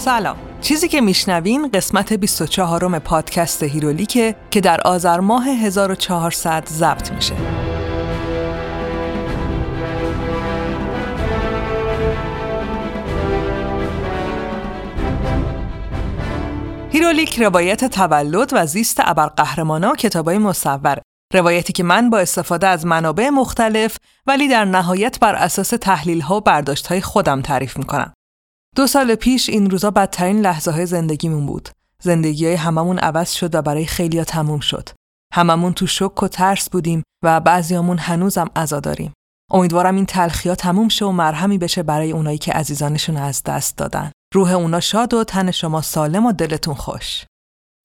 سلام. چیزی که میشنوین قسمت 24 م پادکست هیرولیکه که در آذر ماه 1400 ضبط میشه. هیرولیک روایت تولد و زیست ابرقهرمانا و کتابای مصور. روایتی که من با استفاده از منابع مختلف ولی در نهایت بر اساس تحلیل ها و برداشت های خودم تعریف می‌کنم. دو سال پیش این روزا بدترین لحظه های زندگیمون بود. زندگی های هممون عوض شد و برای خیلیا تموم شد. هممون تو شک و ترس بودیم و بعضیامون هنوزم عزا داریم. امیدوارم این تلخیا تموم شه و مرهمی بشه برای اونایی که عزیزانشون از دست دادن. روح اونا شاد و تن شما سالم و دلتون خوش.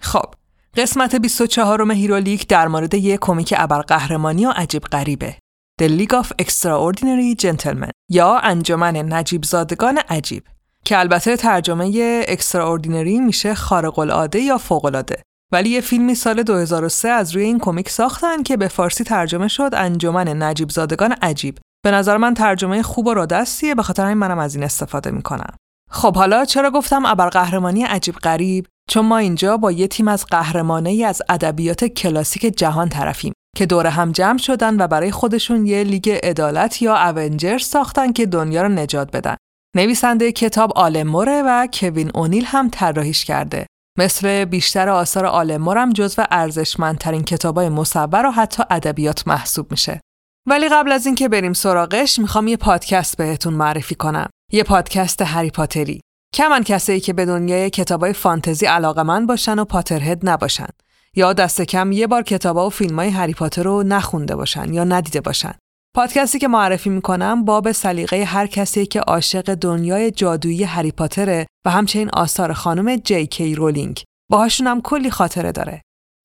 خب، قسمت 24 م هیرولیک در مورد یک کمیک ابرقهرمانی و عجیب غریبه. The League of Extraordinary Gentlemen یا انجمن نجیب زادگان عجیب که البته ترجمه extraordinary میشه خارق العاده یا فوق العاده ولی یه فیلمی سال 2003 از روی این کمیک ساختن که به فارسی ترجمه شد انجمن نجیب زادگان عجیب. به نظر من ترجمه خوب و راحت دستیه به خاطر همین منم از این استفاده می‌کنم. خب حالا چرا گفتم ابرقهرمانی عجیب غریب؟ چون ما اینجا با یه تیم از قهرمانایی از ادبیات کلاسیک جهان طرفیم که دور هم جمع شدن و برای خودشون یه لیگ عدالت یا Avengers ساختن که دنیا رو نجات بدن. نویسنده کتاب آلموره و کوین اونیل هم طراحیش کرده. مثل بیشتر آثار آلمور هم جزو ارزشمندترین کتابای مصور و حتی ادبیات محسوب میشه. ولی قبل از اینکه بریم سراغش می‌خوام یه پادکست بهتون معرفی کنم. یه پادکست هری پاتری. کمن کسایی که به دنیای کتابای فانتزی علاقمند باشن و پاترهد نباشن یا دست کم یه بار کتابا و فیلمای هری پاتر رو نخونده باشن یا ندیده باشن. پادکستی که معرفی می‌کنم باب سلیقه هر کسی که عاشق دنیای جادویی هری پاتره و همچنین آثار خانم جی کی رولینگ. باهاشون هم کلی خاطره داره.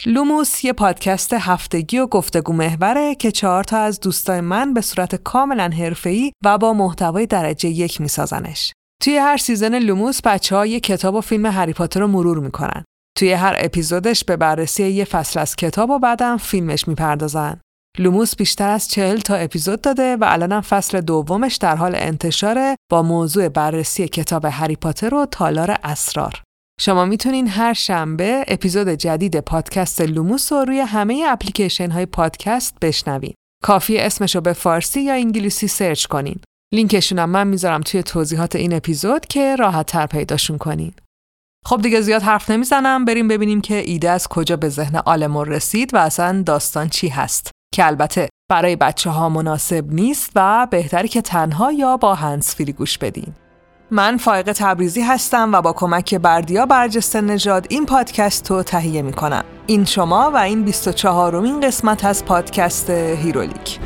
لوموس یه پادکست هفتگی و گفتگو محوره که چهار تا از دوستای من به صورت کاملا حرفه‌ای و با محتوای درجه یک میسازنش. توی هر season لوموس بچه ها یه کتاب و فیلم هری پاتر رو مرور می‌کنن. توی هر اپیزودش به بررسی یه فصل از کتاب و بعدم فیلمش می‌پردازن. لوموس بیشتر از چهل تا اپیزود داده و الانم فصل دومش در حال انتشاره با موضوع بررسی کتاب هری پاتر و تالار اسرار. شما می‌تونین هر شنبه اپیزود جدید پادکست لوموس رو روی همه اپلیکیشن های پادکست بشنوین. کافیه اسمش رو به فارسی یا انگلیسی سرچ کنین. لینکشونم من می‌ذارم توی توضیحات این اپیزود که راحت تر پیداشون کنین. خب دیگه زیاد حرف نمی‌زنم بریم ببینیم که ایده از کجا به ذهن آلمور رسید و اصلا داستان چی هست که البته برای بچه ها مناسب نیست و بهتره که تنها یا با هنسفیری گوش بدین. من فائق تبریزی هستم و با کمک بردیا برجسته نژاد این پادکست رو تهیه می کنم. این شما و این 24 رومین قسمت از پادکست هیرولیک.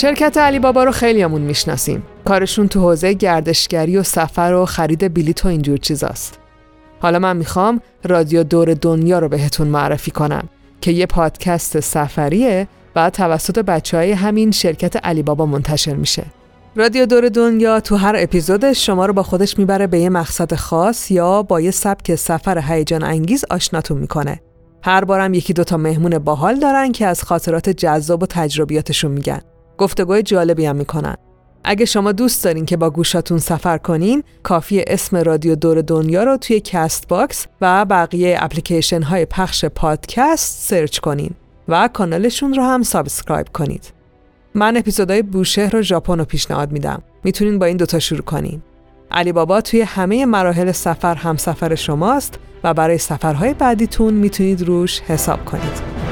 شرکت علی بابا رو خیلیامون می‌شناسیم. کارشون تو حوزه گردشگری و سفر و خرید بلیط و اینجور چیزاست. حالا من می‌خوام رادیو دور دنیا رو بهتون معرفی کنم که یه پادکست سفریه و توسط بچه های همین شرکت علی بابا منتشر میشه. رادیو دور دنیا تو هر اپیزودش شما رو با خودش می‌بره به یه مقصد خاص یا با یه سبک سفر هیجان انگیز آشناتون می‌کنه. هر بارم یکی دوتا مهمون باحال دارن که از خاطرات جذاب و تجربیاتشون میگن. گفتگوی جالبی هم می‌کنن. اگه شما دوست دارین که با گوشاتون سفر کنین، کافیه اسم رادیو دور دنیا رو توی Castbox و بقیه اپلیکیشن های پخش پادکست سرچ کنین و کانالشون رو هم سابسکرایب کنید. من اپیزودهای بوشهر و ژاپن رو پیشنهاد میدم. می‌تونین با این دوتا شروع کنین. علی بابا توی همه مراحل سفر هم سفر شماست و برای سفرهای بعدیتون می‌تونید روش حساب کنید.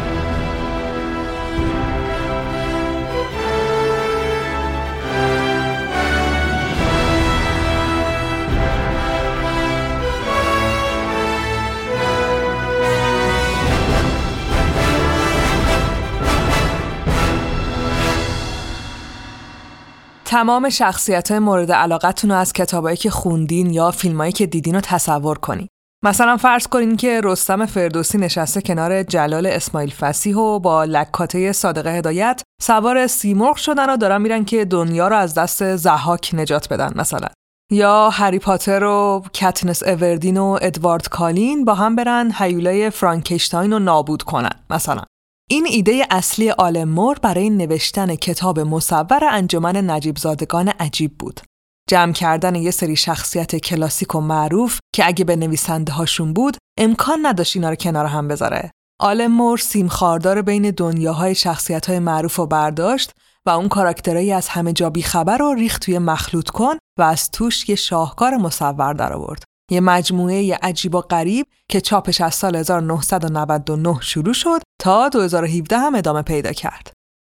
تمام شخصیت های مورد علاقتون رو از کتابایی که خوندین یا فیلمایی که دیدین رو تصور کنین. مثلا فرض کنین که رستم فردوسی نشسته کنار جلال اسماعیل فسیح و با لکاته صادقه هدایت سوار سیمرغ شدن و دارن میرن که دنیا رو از دست زحاک نجات بدن مثلا. یا هری پاتر و کتنس اوردین و ادوارد کالین با هم برن هیولای فرانکشتاین رو نابود کنن مثلا این ایده اصلی آلم مور برای نوشتن کتاب مصور انجمن نجیب زادگان عجیب بود. جمع کردن یه سری شخصیت کلاسیک و معروف که اگه به نویسنده هاشون بود امکان نداشت اینا رو کنار هم بذاره. آلم مور سیم خاردار بین دنیاهای شخصیت های معروف و برداشت و اون کاراکترهایی از همه جا خبر رو ریخت توی مخلوط کن و از توش یه شاهکار مصور در آورد. یه مجموعه عجیب و غریب که چاپش از سال 1999 شروع شد تا 2017 هم ادامه پیدا کرد.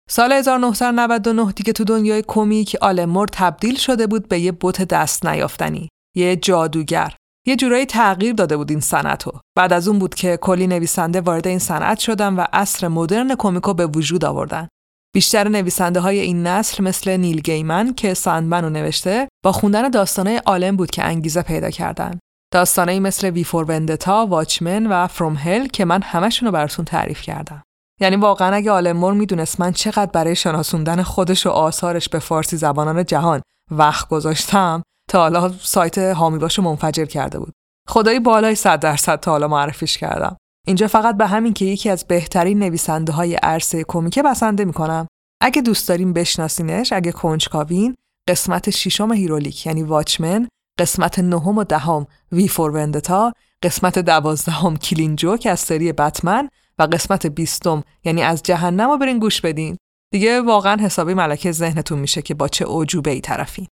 سال 1999 دیگه تو دنیای کمیک آلمور تبدیل شده بود به یه بوت دست نیافتنی، یه جادوگر. یه جورایی تغییر داده بود این صنعتو. بعد از اون بود که کلی نویسنده وارد این صنعت شدن و عصر مدرن کمیکو به وجود آوردن. بیشتر نویسنده های این نسل مثل نیل گیمن که سندمن رو نوشته با خوندن داستانه عالم بود که انگیزه پیدا کردن. داستانهایی مثل وی فور وندتا، واچمن و فروم هل که من همشون رو براتون تعریف کردم. یعنی واقعا اگه آلمور می‌دونست من چقدر برای شناسوندن خودش و آثارش به فارسی زبانان جهان وقت گذاشتم تا حالا سایت هامیباشو منفجر کرده بود. خدایی بالای 100 درصد تا حالا معرفیش کردم. اینجا فقط به همین که یکی از بهترین نویسنده های عرصه کمیکه بسنده می‌کنم. اگه دوست داریم بشناسینش، اگه کنجکاوین، قسمت ششم هرولیک یعنی Watchmen قسمت نهم و دهم V for Vendetta، قسمت دوازدهم کلین جوک از سری بتمن و قسمت بیستم یعنی از جهنم رو برین گوش بدین. دیگه واقعا حسابی ملکه ذهنتون میشه که با چه اوجوبه ای طرفین.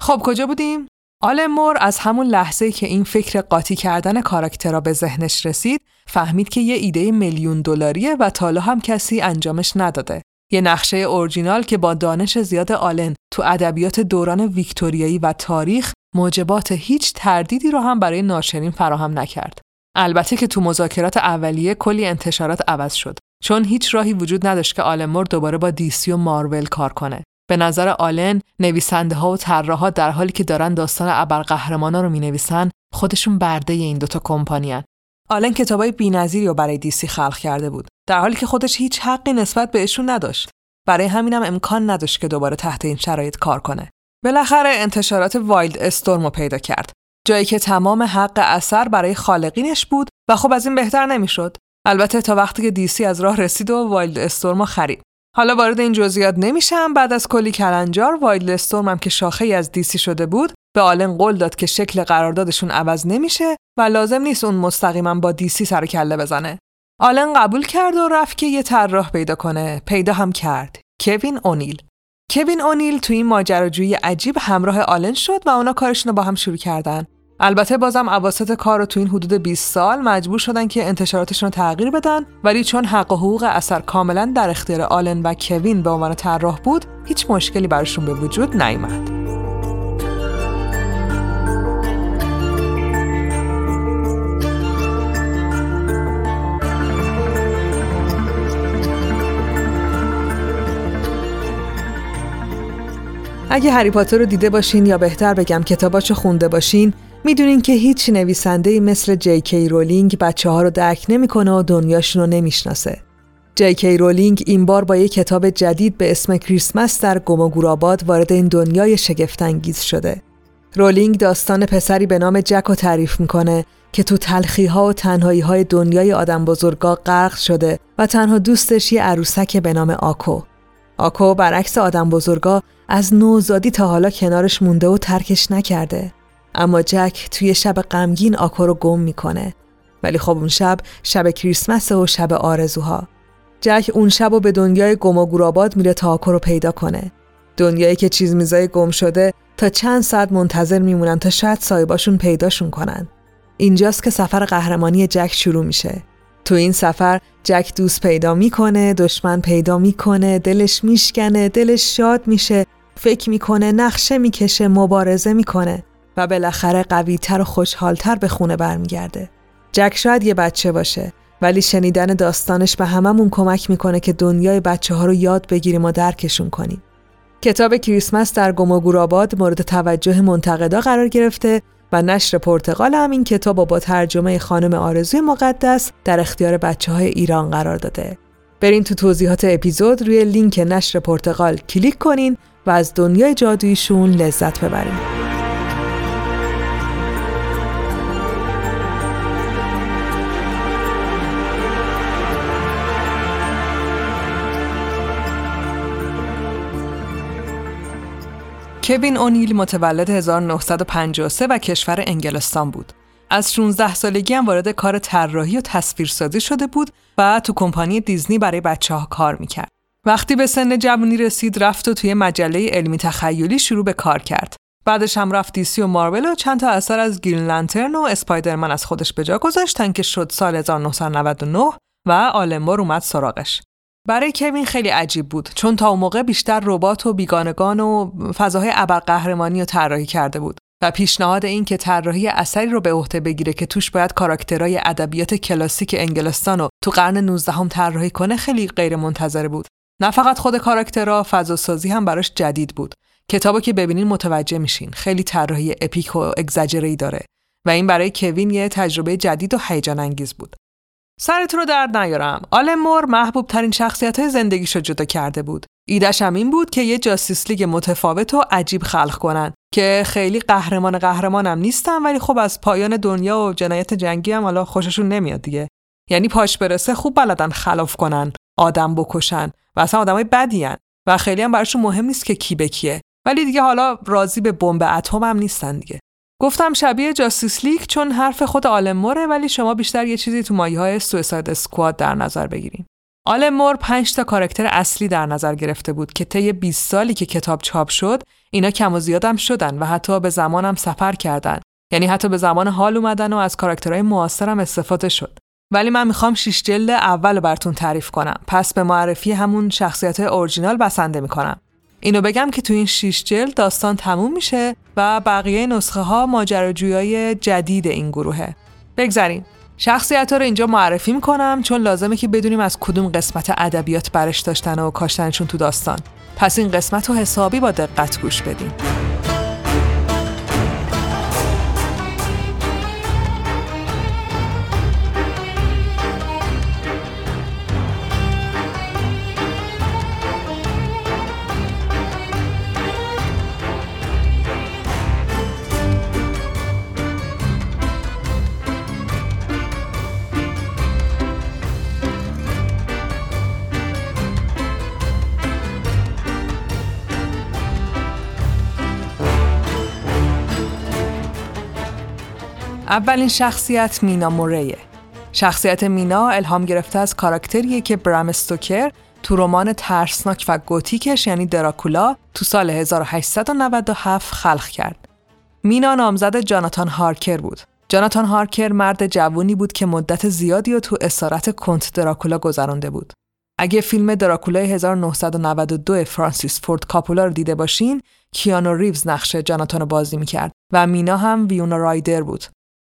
خب کجا بودیم؟ آل مور از همون لحظه که این فکر قاطی کردن کاراکترها به ذهنش رسید فهمید که یه ایده میلیون دلاریه و تالا هم کسی انجامش نداده یه نقشه اورجینال که با دانش زیاد آلن تو ادبیات دوران ویکتوریایی و تاریخ موجبات هیچ تردیدی رو هم برای ناشرین فراهم نکرد. البته که تو مذاکرات اولیه کلی انتشارات عوض شد چون هیچ راهی وجود نداشت که آلمور دوباره با دیسی و مارول کار کنه. به نظر آلن نویسنده ها و طراحا در حالی که دارن داستان ابرقهرمانا رو می نویسن خودشون برده این دوتا کمپانیان. آلن کتابای بی‌نظیری رو برای دیسی خلق کرده بود در حالی که خودش هیچ حقی نسبت بهشون نداشت. برای همینم امکان نداشت که دوباره تحت این شرایط کار کنه. بالاخره انتشارات WildStorm رو پیدا کرد. جایی که تمام حق اثر برای خالقینش بود و خب از این بهتر نمی‌شد. البته تا وقتی که DC از راه رسید و WildStorm خرید. حالا وارد این جزئیات نمیشم بعد از کلی کلنجار WildStorm هم که شاخه از DC شده بود به آلن قول داد که شکل قراردادشون عوض نمیشه و لازم نیست اون مستقیما با DC سر کله بزنه. آلن قبول کرد و رفت که یه طراح پیدا کنه. پیدا هم کرد. کوین اونیل. کوین اونیل تو این ماجراجویی عجیب همراه آلن شد و اونا کارشون رو با هم شروع کردن. البته بازم عواسط کار رو تو این حدود 20 سال مجبور شدن که انتشاراتشون رو تغییر بدن ولی چون حق و حقوق اثر کاملا در اختیار آلن و کوین به عنوان طراح بود هیچ مشکلی براشون به وجود نیامد. اگه هری پاتر رو دیده باشین یا بهتر بگم کتاباشو خونده باشین می‌دونین که هیچ نویسنده مثل جی کی رولینگ بچه ها رو درک نمی‌کنه و دنیاشون رو نمی‌شناسه. جی کی رولینگ این بار با یک کتاب جدید به اسم کریسمس در گم و گوراباد وارد این دنیای شگفتانگیز شده. رولینگ داستان پسری به نام جک رو تعریف می‌کنه که تو تلخی ها و تنهایی های دنیای آدم بزرگا غرق شده و تنها دوستش یه عروسک به نام آکو. آکو برعکس آدم بزرگا از نوزادی تا حالا کنارش مونده و ترکش نکرده. اما جک توی شب غمگین آکو رو گم می‌کنه. ولی خب اون شب شب کریسمس و شب آرزوها. جک اون شب و به دنیای گم و گوراباد میره تا آکو رو پیدا کنه. دنیایی که چیز میزای گم شده تا چند ساعت منتظر میمونن تا شاید صاحباشون پیداشون کنن. اینجاست که سفر قهرمانی جک شروع میشه. تو این سفر جک دوست پیدا می‌کنه دشمن پیدا می‌کنه دلش میشکنه دلش شاد میشه فکر می‌کنه نقشه می‌کشه مبارزه می‌کنه و بالاخره قویتر و خوشحالتر به خونه برمیگرده. جک شاید یه بچه باشه ولی شنیدن داستانش به هممون کمک می‌کنه که دنیای بچه ها رو یاد بگیریم و درکشون کنیم. کتاب کریسمس در گم و مورد توجه منتقدا قرار گرفته و نشر پرتغال هم این کتاب با ترجمه خانم آرزوی مقدس در اختیار بچه های ایران قرار داده. برین تو توضیحات اپیزود روی لینک نشر پرتغال کلیک کنین و از دنیای جادویشون لذت ببرین. کوین اونیل متولد 1953 و کشور انگلستان بود. از 16 سالگی هم وارد کار طراحی و تصویرسازی شده بود و تو کمپانی دیزنی برای بچه ها کار می‌کرد. وقتی به سن جوانی رسید رفت و توی مجله علمی تخیلی شروع به کار کرد. بعدش هم رفت دیسی و مارول و چند تا اثر از گیل لنترن و اسپایدرمن از خودش به جا گذاشتن که شد سال 1999 و آلمور اومد سراغش. برای کوین خیلی عجیب بود چون تا اون موقع بیشتر ربات و بیگانگان و فضاهای ابرقهرمانی رو طراحی کرده بود و پیشنهاد این که طراحی اثری رو به عهده بگیره که توش باید کاراکترهای ادبیات کلاسیک انگلستان رو تو قرن 19 هم طراحی کنه خیلی غیر منتظره بود. نه فقط خود کاراکترها فضا سازی هم براش جدید بود. کتابو که ببینین متوجه میشین خیلی طراحی اپیک و اگزاجری داره و این برای کوین یه تجربه جدید و هیجان انگیز بود. سرت رو درد نیارم. آلن مور محبوب ترین شخصیت های زندگیشو جدا کرده بود. ایدش هم این بود که یه جاستیس لیگ متفاوت و عجیب خلق کنن که خیلی قهرمان قهرمانم نیستن ولی خب از پایان دنیا و جنایت جنگی هم حالا خوششون نمیاد دیگه. یعنی پاش برسه خوب بلدن خلاف کنن، آدم بکشن و اصلا آدمای بدی و خیلی هم براشون مهم نیست که کی به کیه. ولی دیگه حالا راضی به بمب اتم هم نیستن دیگه. گفتم شبیه جاستیس لیگ چون حرف خود آلم موره ولی شما بیشتر یه چیزی تو مایه های سویساید اسکواد در نظر بگیریم. آلم مور 5 تا کاراکتر اصلی در نظر گرفته بود که طی 20 سالی که کتاب چاپ شد اینا کم و زیادم شدن و حتی به زمانم سفر کردن. یعنی حتی به زمان حال اومدن و از کاراکترهای معاصرم استفاده شد. ولی من می‌خوام شیش جلد اول براتون تعریف کنم. پس به معرفی همون شخصیت اورجینال بسنده می‌کنم. اینو بگم که تو این شیش جلد داستان تموم میشه و بقیه نسخه ها ماجراجویای جدید این گروهه. بگذریم. شخصیت ها رو اینجا معرفی می‌کنم چون لازمه که بدونیم از کدوم قسمت ادبیات برش داشتن و کاشتنشون تو داستان. پس این قسمت رو حسابی با دقت گوش بدیم. اولین شخصیت مینا موریه. شخصیت مینا الهام گرفته از کاراکتریه که برام استوکر تو رمان ترسناک و گوتیکش یعنی دراکولا تو سال 1897 خلق کرد. مینا نامزد جاناتان هارکر بود. جاناتان هارکر مرد جوونی بود که مدت زیادی و تو اسارت کنت دراکولا گذرانده بود. اگه فیلم دراکولا 1992 فرانسیس فورد کاپولا رو دیده باشین، کیانو ریوز نقش جاناتان رو بازی می‌کرد و مینا هم ویونا رایدر بود.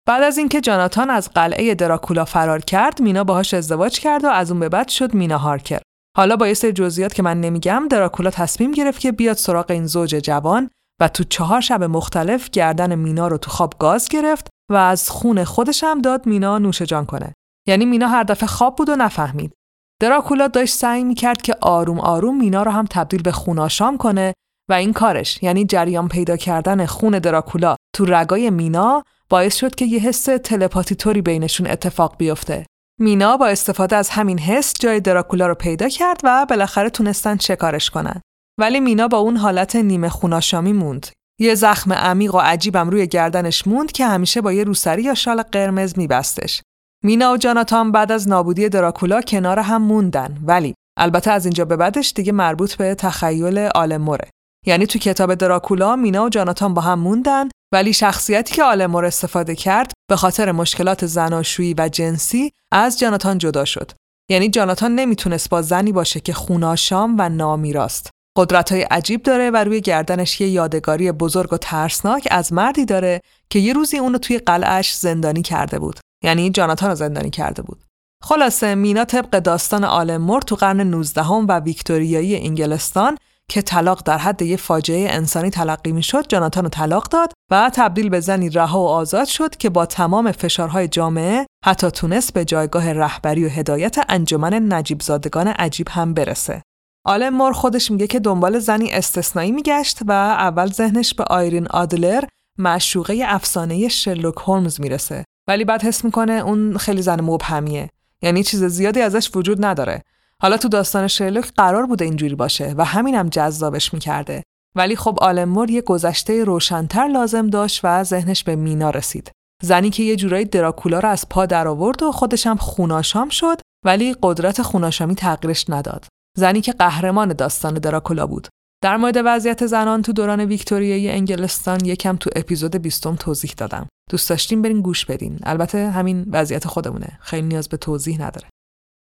بعد از اینکه جاناتان از قلعه دراکولا فرار کرد مینا باهاش ازدواج کرد و از اون به بعد شد مینا هارکر. حالا با یه سری جزئیات که من نمیگم دراکولا تصمیم گرفت که بیاد سراغ این زوج جوان و تو چهار شب مختلف گردن مینا رو تو خواب گاز گرفت و از خون خودش هم داد مینا نوش جان کنه. یعنی مینا هر دفعه خواب بود و نفهمید. دراکولا داشت سعی می‌کرد که آروم آروم مینا رو هم تبدیل به خوناشام کنه و این کارش یعنی جریان پیدا کردن خون دراکولا تو رگای مینا باعث شد که یه حس تلپاتی طوری بینشون اتفاق بیفته. مینا با استفاده از همین حس جای دراکولا رو پیدا کرد و بالاخره تونستن شکارش کنن. ولی مینا با اون حالت نیمه خوناشامی موند. یه زخم عمیق و عجیبم روی گردنش موند که همیشه با یه روسری یا شال قرمز میبستش. مینا و جاناتان بعد از نابودی دراکولا کنار هم موندن ولی البته از اینجا به بعدش دیگه مربوط به تخیل آلموره. یعنی تو کتاب دراکولا مینا و جاناتان با هم موندن ولی شخصیتی که آلمور استفاده کرد به خاطر مشکلات زناشویی و جنسی از جاناتان جدا شد. یعنی جاناتان نمی‌تونست با زنی باشه که خوناشام و نامیراست. قدرت های عجیب داره و روی گردنش یه یادگاری بزرگ و ترسناک از مردی داره که یه روزی اونو توی قلعش زندانی کرده بود. یعنی جاناتان رو زندانی کرده بود. خلاصه مینا طبق داستان آلمور تو قرن 19 و ویکتوریایی انگلستان که طلاق در حد یه فاجعه انسانی تلقی می‌شد جاناتان رو طلاق داد و تبدیل به زنی رها و آزاد شد که با تمام فشارهای جامعه حتی تونست به جایگاه رهبری و هدایت انجمن نجیب زادگان عجیب هم برسه. آلن مور خودش میگه که دنبال زنی استثنایی میگشت و اول ذهنش به آیرین آدلر معشوقه افسانه شرلوک هولمز می‌رسه. ولی بعد حس می‌کنه اون خیلی زن مبهمیه. یعنی چیز زیادی ازش وجود نداره. حالا تو داستان شرلوک قرار بوده اینجوری باشه و همینم هم جذابش می‌کرده ولی خب آلمور یه گذشته روشنتر لازم داشت و ذهنش به مینا رسید. زنی که یه جورایی دراکولا رو از پا در آورد و خودش هم خوناشام شد ولی قدرت خوناشامی تغییرش نداد. زنی که قهرمان داستان دراکولا بود. در مورد وضعیت زنان تو دوران ویکتوریایی انگلستان یکم تو اپیزود بیستم توضیح دادم. دوست داشتیم برین گوش بدین. البته همین وضعیت خودمونه. خیلی نیاز به توضیح نداره.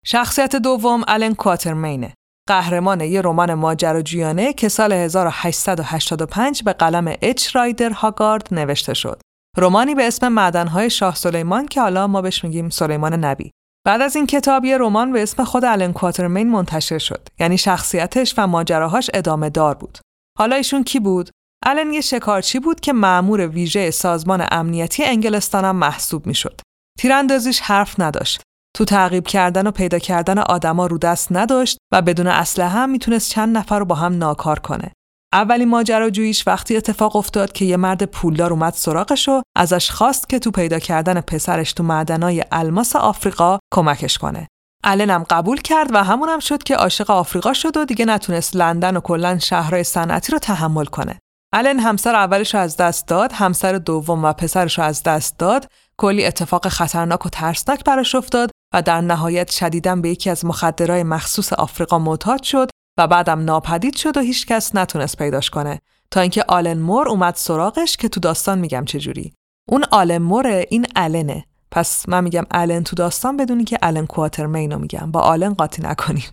شخصیت دوم الن کواترمینه. قهرمان یه رمان ماجراجویانه که سال 1885 به قلم اچ رایدر هاگارد نوشته شد. رمانی به اسم معدنهای شاه سلیمان که حالا ما بهش میگیم سلیمان نبی. بعد از این کتاب یه رمان به اسم خود الن کواترمین منتشر شد. یعنی شخصیتش و ماجراهاش ادامه دار بود. حالا ایشون کی بود؟ الن یه شکارچی بود که معمور ویژه سازمان امنیتی انگلستان هم محسوب می‌شد. تیراندازیش حرف نداشت. تو تعقیب کردن و پیدا کردن آدما رو دست نداشت و بدون اسلحه هم می‌تونست چند نفر رو با هم ناکار کنه. اولین ماجراجوییش وقتی اتفاق افتاد که یه مرد پولدار اومد سراغش و ازش خواست که تو پیدا کردن پسرش تو معدنای الماس آفریقا کمکش کنه. النم قبول کرد و همونم شد که عاشق آفریقا شد و دیگه نتونست لندن و کلا شهرهای صنعتی رو تحمل کنه. الن همسر اولش از دست داد، همسر دوم و پسرش از دست داد، کلی اتفاق خطرناک و ترسناک براش افتاد و در نهایت شدیداً به یکی از مخدرهای مخصوص آفریقا معتاد شد و بعدم ناپدید شد و هیچکس نتونست پیداش کنه. تا اینکه آلن مور اومد سراغش که تو داستان میگم چجوری اون آلن موره این النه. پس من میگم الن تو داستان بدونی که الن کواترمینو میگم. با آلن قاطی نکنیم.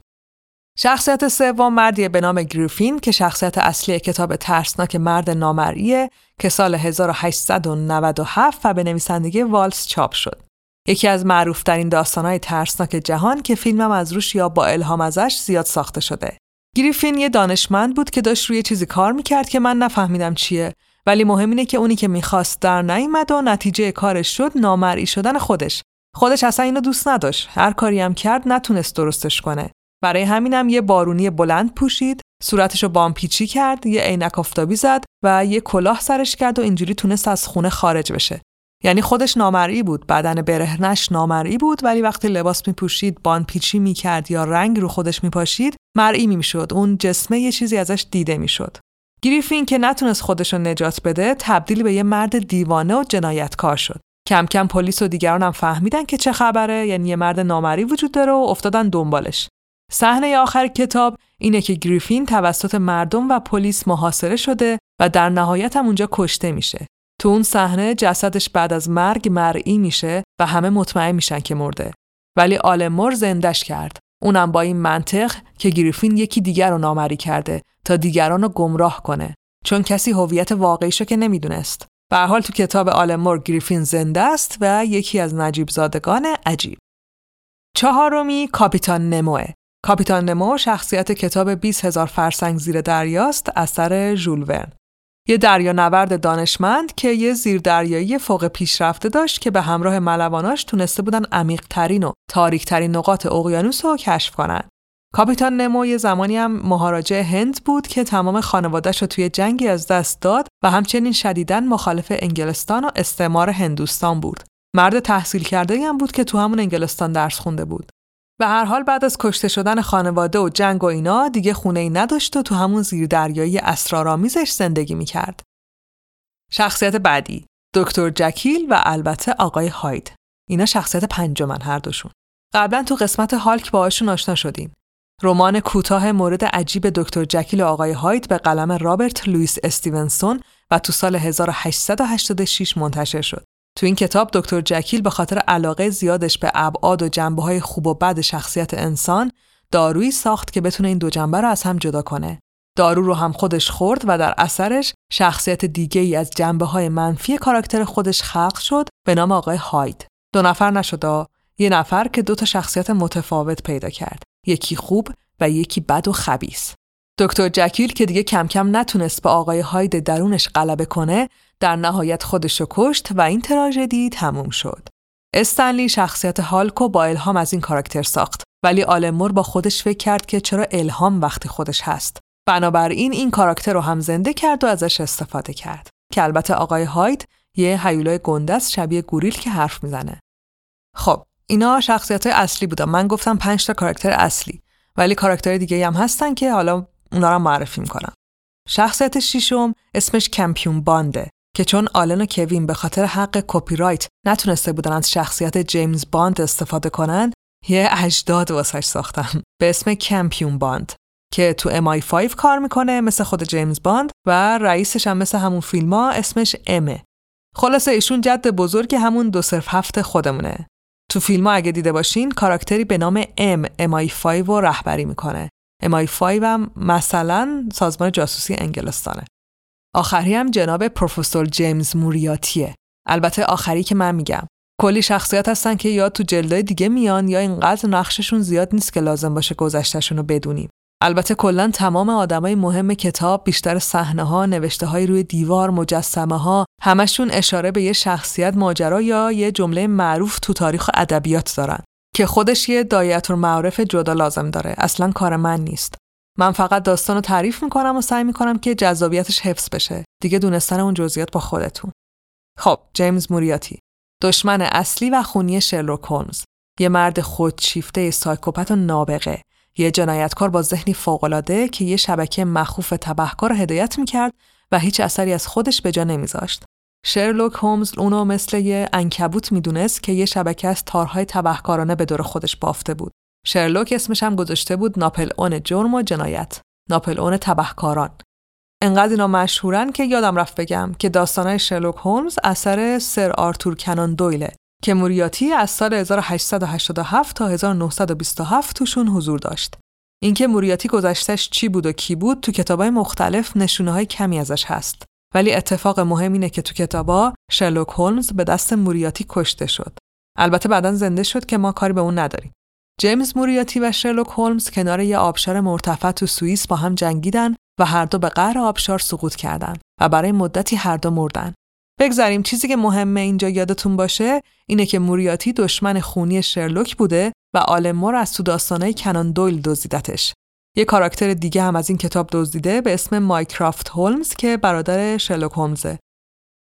شخصیت سوم مردیه به نام گریفین که شخصیت اصلی کتاب ترسناک مرد نامرئیه که سال 1897 و به نویسندگی والس چاپ شد. یکی از معروفترین داستانهای ترسناک جهان که فیلمم از روش یا با الهام ازش زیاد ساخته شده. گریفین یه دانشمند بود که داشت روی چیزی کار می‌کرد که من نفهمیدم چیه ولی مهم اینه که اونی که می‌خواست در نیومد و نتیجه کارش شد نامرئی شدن خودش. خودش اصلا اینو دوست نداشت. هر کاری هم کرد نتونست درستش کنه. برای همینم یه بارونی بلند پوشید، صورتشو بامپیچی کرد، یه عینک آفتابی زد و یه کلاه سرش کرد و اینجوری تونست از خونه خارج بشه. یعنی خودش نامرئی بود بدن برهنش نامرئی بود ولی وقتی لباس میپوشید بان پیچی می‌کرد یا رنگ رو خودش میپاشید مرئی می‌شد اون جسمه یه چیزی ازش دیده می‌شد. گریفین که نتونست خودش رو نجات بده تبدیل به یه مرد دیوانه و جنایتکار شد. کم کم پلیس و دیگران هم فهمیدن که چه خبره یعنی یه مرد نامرئی وجود داره و افتادن دنبالش. صحنه آخر کتاب اینه که گریفین توسط مردم و پلیس محاصره شده و در نهایت هم اونجا کشته میشه. تو اون صحنه جسدش بعد از مرگ مرئی میشه و همه مطمئن میشن که مرده. ولی آلمور زندش کرد. اونم با این منطق که گریفین یکی دیگر رو نامری کرده تا دیگران رو گمراه کنه. چون کسی هویت واقعیشو که نمی‌دونست. به حال تو کتاب آلمور گریفین زنده است و یکی از نجیب زادگان عجیب. چهارمی کاپیتان نموه کاپیتان نمو شخصیت کتاب 20 هزار فرسنگ زیر دریاست اثر ژول ورن یه نورد دانشمند که یه زیردریایی فوق پیشرفته داشت که به همراه ملواناش تونسته بودن عمیقترین و تاریکترین نقاط اقیانوس رو کشف کنن. کاپیتان نمو یه زمانی هم مهاراجه هند بود که تمام خانوادهش رو توی جنگی از دست داد و همچنین شدیداً مخالف انگلستان و استعمار هندوستان بود. مرد تحصیل کرده هم بود که تو همون انگلستان درس خونده بود. به هر حال بعد از کشته شدن خانواده و جنگ و اینا دیگه خونه ای نداشت و تو همون زیر دریایی اسرارآمیزش زندگی می‌کرد. شخصیت بعدی دکتر جکیل و البته آقای هاید. اینا شخصیت پنجمن هر دوشون. قبلا تو قسمت هالک باهاشون آشنا شدیم. رمان کوتاه مورد عجیب دکتر جکیل و آقای هاید به قلم رابرت لوئیس استیونسون و تو سال 1886 منتشر شد. تو این کتاب دکتر جکیل به خاطر علاقه زیادش به ابعاد و جنبه های خوب و بد شخصیت انسان دارویی ساخت که بتونه این دو جنبه رو از هم جدا کنه. دارو رو هم خودش خورد و در اثرش شخصیت دیگه ای از جنبه های منفی کاراکتر خودش خلق شد به نام آقای هاید. دو نفر نشد یه نفر که دو تا شخصیت متفاوت پیدا کرد. یکی خوب و یکی بد و خبیس. دکتر جکیل که دیگه کم کم نتونست به آقای هاید درونش غلبه کنه در نهایت خودشو کشت و این تراژدی تموم شد. استنلی شخصیت هالکو با الهام از این کاراکتر ساخت ولی آلمور با خودش فکر کرد که چرا الهام وقتی خودش هست. بنابراین این کاراکتر رو هم زنده کرد و ازش استفاده کرد. که البته آقای هاید یه هیولای گنده شبیه گوریل که حرف می‌زنه. خب اینا شخصیت های اصلی بودن. من گفتم پنج تا کاراکتر اصلی ولی کاراکتر دیگه هم هستن که حالا اونا رو معرفی می‌کنم. شخصیت ششم اسمش کمپیون بانده که چون آلن و کوین به خاطر حق کپی رایت نتونسته بودن از شخصیت جیمز باند استفاده کنن یه اجداد واسش ساختن به اسم کمپیون باند که تو MI5 کار می‌کنه مثل خود جیمز باند و رئیسش هم مثل همون فیلم ها اسمش امه خلاصه ایشون جد بزرگ همون دو صفر هفت خودمونه. تو فیلم ها اگه دیده باشین کاراکتری به نام ام MI5 رو رهبری می‌کنه. MI5 هم مثلا سازمان جاسوسی انگلستانه. آخری هم جناب پروفسور جیمز موریاتیه. البته آخری که من میگم. کلی شخصیت هستن که یا تو جلدای دیگه میان یا اینقدر نقششون زیاد نیست که لازم باشه گذشتشون رو بدونیم. البته کلا تمام آدمای مهم کتاب بیشتر صحنه ها نوشته های روی دیوار مجسمه ها همشون اشاره به یه شخصیت ماجرا یا یه جمله معروف تو تاریخ ادبیات دارن که خودش یه دایت معرف جدا لازم داره. اصلا کار من نیست. من فقط داستان رو تعریف می‌کنم و سعی می‌کنم که جذابیتش حفظ بشه. دیگه دونستن اون جزئیات با خودتون. خب جیمز موریاتی. دشمن اصلی و خونی شرلوک هولمز. یه مرد خودشیفته سایکوپت و نابغه. یه جنایتکار با ذهنی فوقالعاده که یه شبکه مخوف تبهکار هدایت می‌کرد و هیچ اثری از خودش به جا نمیذاشت. شرلوک هومز اونو مثل یه انکبوت می‌دونست که یه شبکه از تارهای تبهکارانه به دور خودش بافته بود. شرلوک اسمش هم گذاشته بود ناپل اون جرم و جنایت. ناپل اون تبهکاران. انقدر اینا مشهورن که یادم رفت بگم که داستانهای شرلوک هولمز اثر سر آرتور کنان دویله که موریاتی از سال 1887 تا 1927 توشون حضور داشت. اینکه موریاتی گذشتش چی بود و کی بود تو کتابای مختلف نشونه های کمی ازش هست. ولی اتفاق مهم اینه که تو کتابا شرلوک هولمز به دست موریاتی کشته شد. البته بعدا زنده شد که ما کاری به اون نداریم. جیمز موریاتی و شرلوک هولمز کنار یه آبشار مرتفع تو سوئیس با هم جنگیدن و هر دو به قعر آبشار سقوط کردند و برای مدتی هر دو مردن. بگذاریم چیزی که مهمه اینجا یادتون باشه اینه که موریاتی دشمن خونی شرلوک بوده و آلمور از تو داستانهای کنان دویل دزدیدتش. یه کاراکتر دیگه هم از این کتاب دزدیده به اسم مایکرافت هولمز که برادر شرلوک هولمزه.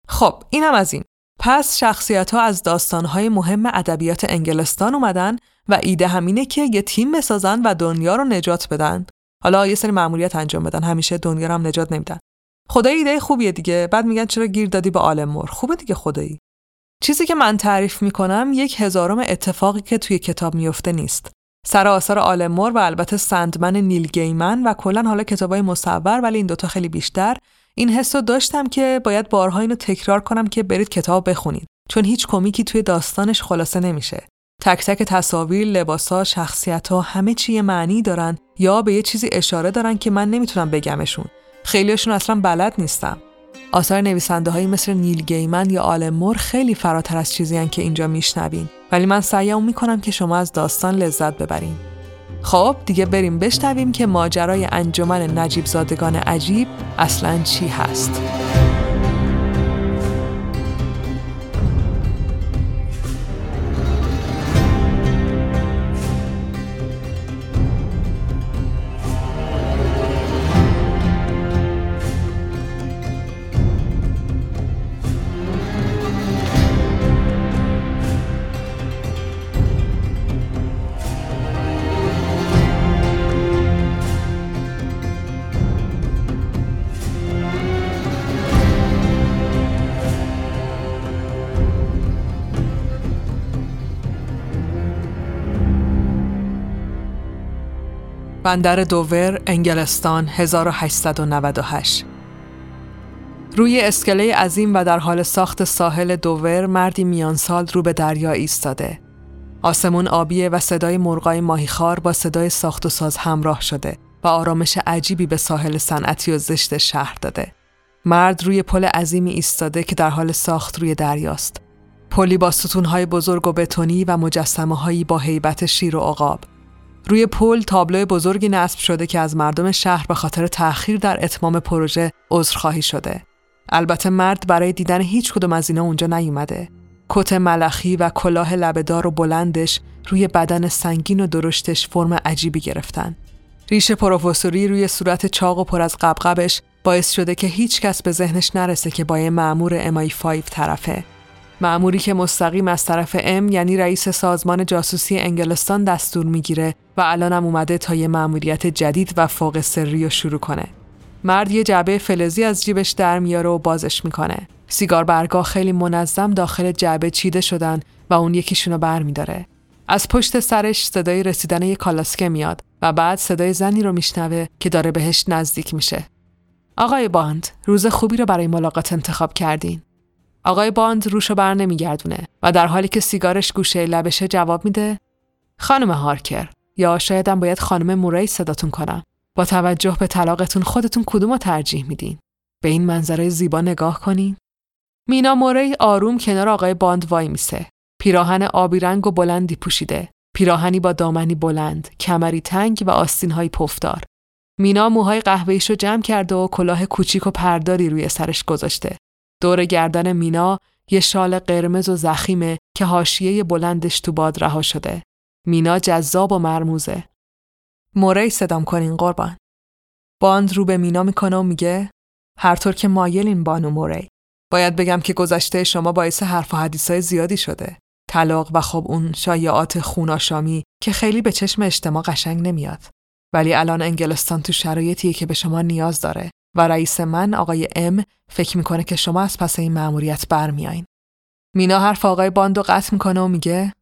خب این هم از این. پس شخصیت ها از داستانهای مهم ادبیات انگلستان اومدن و ایده همینه که یه تیم بسازن و دنیا رو نجات بدن. حالا یه سری مأموریت انجام بدن. همیشه دنیا رو هم نجات نمیدن. خدایی ایده خوبیه دیگه. بعد میگن چرا گیر دادی به آلمور خوبه دیگه خدایی. چیزی که من تعریف می‌کنم یک هزارم اتفاقی که توی کتاب میفته نیست. سر آثار آلمور و البته سندمن نیل گیمن و کلا حالا کتابای مصور ولی این دوتا خیلی بیشتر. این حس رو داشتم که باید بارها اینو تکرار کنم که برید کتاب بخونید. چون هیچ کمیکی توی داستانش خلاصه نمیشه. تک تک تصاویر، لباسا، شخصیتها همه چی معنی دارن یا به یه چیزی اشاره دارن که من نمی‌تونم بگمشون. خیلیشون اصلا بلد نیستم. آثار نویسنده هایی مثل نیل گیمن یا آل مور خیلی فراتر از چیزی که اینجا میشنوین. ولی من سعیم می‌کنم که شما از داستان لذت ببرین. خب دیگه بریم بشنویم که ماجرای انجمن نجیب زادگان عجیب اصلا چی هست. بندر دوور، انگلستان 1898 روی اسکله عظیم و در حال ساخت ساحل دوور مردی میان سال رو به دریا ایستاده. آسمون آبیه و صدای مرغای ماهیخوار با صدای ساخت و ساز همراه شده و آرامش عجیبی به ساحل صنعتی و زشت شهر داده. مرد روی پل عظیمی ایستاده که در حال ساخت روی دریاست. پلی با ستونهای بزرگ و بتونی و مجسمه هایی با حیبت شیر و عقاب. روی پل تابلو بزرگی نصب شده که از مردم شهر به خاطر تأخیر در اتمام پروژه عذرخواهی شده. البته مرد برای دیدن هیچ کدوم از اینا اونجا نیومده. کت ملخی و کلاه لبهدار و بلندش روی بدن سنگین و درشتش فرم عجیبی گرفتن. ریش پروفسوری روی صورت چاق و پر از قبقبش باعث شده که هیچ کس به ذهنش نرسه که با یه معمور MI5 طرفه معموری که مستقیم از طرف ام یعنی رئیس سازمان جاسوسی انگلستان دستور می‌گیره و الانم اومده تا یه معمولیت جدید و فوق سری رو شروع کنه. مرد یه جعبه فلزی از جیبش در میاره و بازش می‌کنه. سیگار برگاه خیلی منظم داخل جعبه چیده شدن و اون یکیشونو بر میداره. از پشت سرش صدای رسیدن یه کالاسکه میاد و بعد صدای زنی رو میشنوه که داره بهش نزدیک میشه. آقای باند، روز خوبی رو برای ملاقات انتخاب کردین. آقای باند روشو بر نمیگردونه و در حالی که سیگارش گوشه لبشه جواب میده خانم هارکر یا شایدم باید خانم موری صداتون کنم. با توجه به طلاقتون خودتون کدوم رو ترجیح میدین؟ به این منظره زیبا نگاه کنین. مینا موری آروم کنار آقای باند وای میسه. پیراهن آبی رنگ و بلندی پوشیده. پیراهنی با دامنی بلند، کمری تنگ و آستینهای پفدار. مینا موهای قهوه‌ایشو جمع کرده و کلاه کوچیک و پرداری روی سرش گذاشته. دور گردن مینا یه شال قرمز و زخیمه که حاشیه بلندش تو باد رها شده. مینا جذاب و مرموزه. موری صدام کنین قربان. باند رو به مینا می‌کنه و میگه هر طور که مایلین بانو موری. باید بگم که گذشته شما باعث حرف و حدیثای زیادی شده. طلاق و خب اون شایعات خوناشامی که خیلی به چشم اجتماع قشنگ نمیاد. ولی الان انگلستان تو شرایطیه که به شما نیاز داره و رئیس من آقای ام فکر می‌کنه که شما از پس این مأموریت برمیایین. مینا حرف آقای باندو قطع می‌کنه و میگه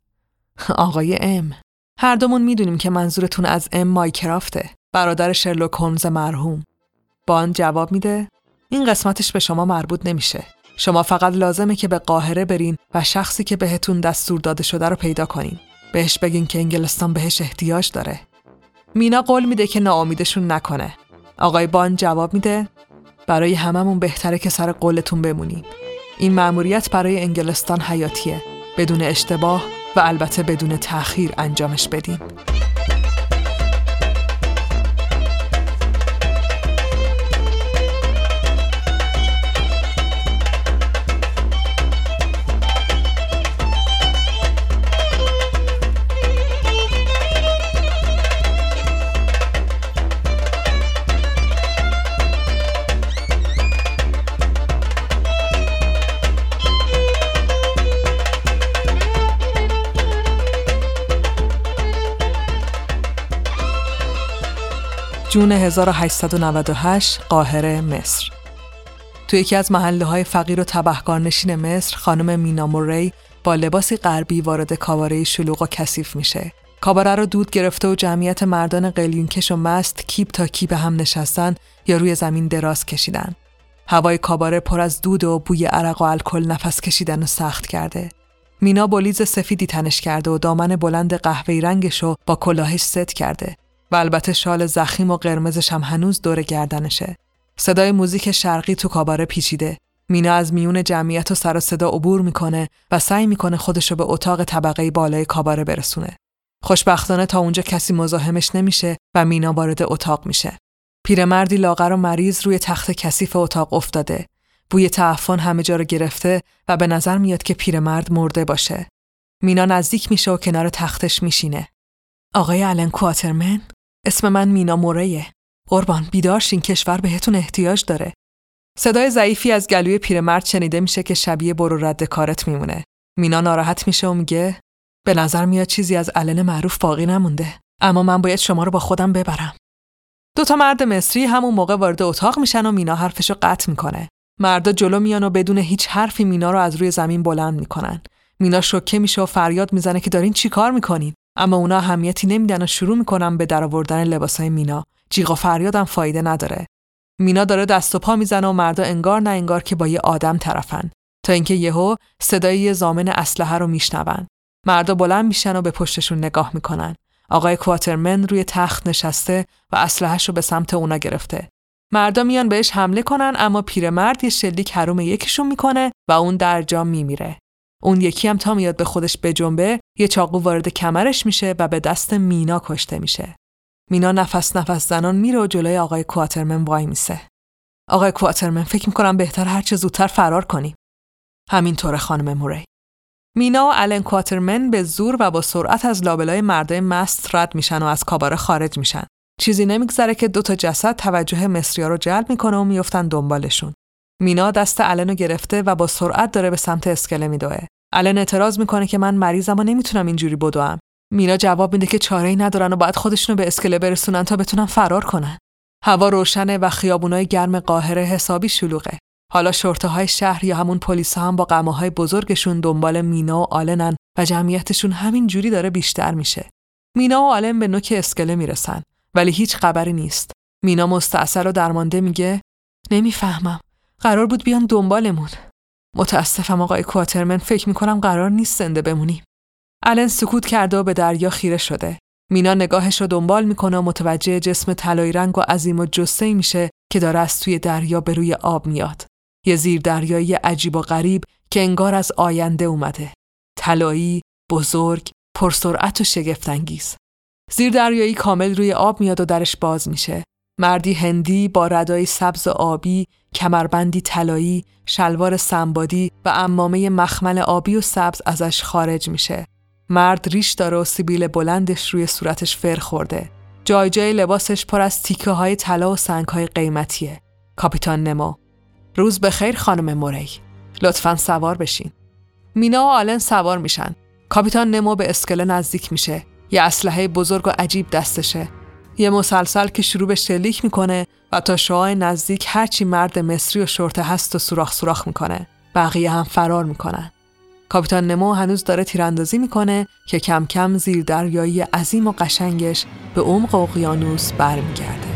آقای ام هر دومون می‌دونیم که منظورتون از ام مایکرافته برادر شرلوک هولمز مرحوم. باند جواب میده این قسمتش به شما مربوط نمیشه. شما فقط لازمه که به قاهره برین و شخصی که بهتون دستور داده شده رو پیدا کنین. بهش بگین که انگلستان بهش احتیاج داره. مینا قول میده که ناامیدشون نکنه. آقای بان جواب میده برای هممون بهتره که سر قولتون بمونیم این مأموریت برای انگلستان حیاتیه بدون اشتباه و البته بدون تأخیر انجامش بدیم. جون 1898 قاهره مصر. تو یکی از محله های فقیر و تبهکارنشین مصر خانم مینا موری با لباسی غربی وارد کاباره شلوغ و کثیف میشه. کاباره رو دود گرفته و جمعیت مردان قلیونکش و مست کیپ تا کیپ هم نشستن یا روی زمین دراز کشیدن. هوای کاباره پر از دود و بوی عرق و الکل نفس کشیدن و سخت کرده. مینا بولیز سفیدی تنش کرده و دامن بلند قهوه‌ای رنگش رو با کلاهش ست کرده. و البته شال زخیم و قرمزش هم هنوز دور گردنشه. صدای موزیک شرقی تو کاباره پیچیده. مینا از میون جمعیت و سر و صدا عبور می‌کنه و سعی می‌کنه خودشو به اتاق طبقه بالای کاباره برسونه. خوشبختانه تا اونجا کسی مزاحمش نمیشه و مینا وارد اتاق میشه. پیرمردی لاغر و مریض روی تخت کثیف اتاق افتاده. بوی تعفن همه جا رو گرفته و به نظر میاد که پیرمرد مرده باشه. مینا نزدیک میشه و کنار تختش میشینه. آقای الن کواترمن اسم من مینا موریه. قربان بیدار شین کشور بهتون احتیاج داره. صدای ضعیفی از گلوی پیرمرد شنیده میشه که شبیه برو رد کارت میمونه. مینا ناراحت میشه و میگه به نظر میاد چیزی از علن معروف باقی نمونده. اما من باید شما رو با خودم ببرم. دو تا مرد مصری همون موقع وارد اتاق میشن و مینا حرفشو قطع می‌کنه. مردا جلو میان و بدون هیچ حرفی مینا رو از روی زمین بلند می‌کنن. مینا شوکه میشه و فریاد می‌زنه که دارین چیکار می‌کنین؟ اما اونا اهمیتی نمیدن و شروع می‌کنن به درآوردن لباسای مینا. جیغ و فریادم فایده نداره. مینا داره دست و پا می‌زنه و مردا انگار نه انگار که با یه آدم طرفن. تا اینکه یهو صدای یه زامن اسلحه رو میشنون. مردا بلند میشن و به پشتشون نگاه می‌کنن. آقای کواترمن روی تخت نشسته و اسلحهش رو به سمت اونا گرفته. مردا میان بهش حمله کنن اما پیرمرد یه شلیک حروم یکیشون می‌کنه و اون در جا میمیره. اون یکی هم تا میاد به خودش بجنبه یه چاقو وارد کمرش میشه و به دست مینا کشته میشه. مینا نفس نفس زنان میره و جلوی آقای کواترمن وای میسه. آقای کواترمن فکر می‌کنم بهتر هر چه زودتر فرار کنیم. همینطور خانم موری. مینا و الن کواترمن به زور و با سرعت از لابلای مردای مست رد میشن و از کاباره خارج میشن. چیزی نمیگذره که دو تا جسد توجه مصریا رو جلب می‌کنه و میفتن دنبالشون. مینا دست الن رو گرفته و با سرعت داره به سمت اسکله میدوه. الان اعتراض می‌کنه که من مریضم و نمی‌تونم اینجوری بدوم. مینا جواب میده که چاره ای ندارن و باید خودشونو به اسکله برسونن تا بتونن فرار کنن. هوا روشنه و خیابونای گرم قاهره حسابی شلوغه. حالا شرطه های شهر یا همون پلیس هم با قمه های بزرگشون دنبال مینا و آلنن و جمعیتشون همین جوری داره بیشتر میشه. مینا و آلن به نوک اسکله می‌رسن ولی هیچ خبری نیست. مینا مستاصل و درمانده میگه نمی‌فهمم. قرار بود بیان دنبالمون. متاسفم آقای کواترمن فکر می‌کنم قرار نیست زنده بمونیم. آلن سکوت کرده و به دریا خیره شده. مینا نگاهش رو دنبال می‌کنه و متوجه جسم طلایی رنگ و عظیم و جسه میشه که داره از توی دریا به روی آب میاد. یه زیر دریایی عجیب و غریب که انگار از آینده اومده. طلایی، بزرگ، پرسرعت و شگفتانگیز. زیر دریایی کامل روی آب میاد و درش باز میشه. مردی هندی با ردای سبز و آبی، کمربندی طلایی، شلوار سنبادی و امامه مخمل آبی و سبز ازش خارج میشه. مرد ریش داره و سیبیل بلندش روی صورتش فر خورده. جای جای لباسش پر از تیکه های طلا و سنگ های قیمتیه. کاپیتان نمو. روز بخیر خانم موری. لطفا سوار بشین. مینا و آلن سوار میشن. کاپیتان نمو به اسکله نزدیک میشه. یه اسلحه بزرگ و عجیب دستشه. یه مسلسل که شروع به شلیک می‌کنه و تا شعای نزدیک هرچی مرد مصری و شرطه هست و سوراخ سوراخ می‌کنه. بقیه هم فرار می‌کنن. کاپیتان نمو هنوز داره تیراندازی می‌کنه که کم کم زیر دریایی عظیم و قشنگش به عمق اقیانوس برمیگرده.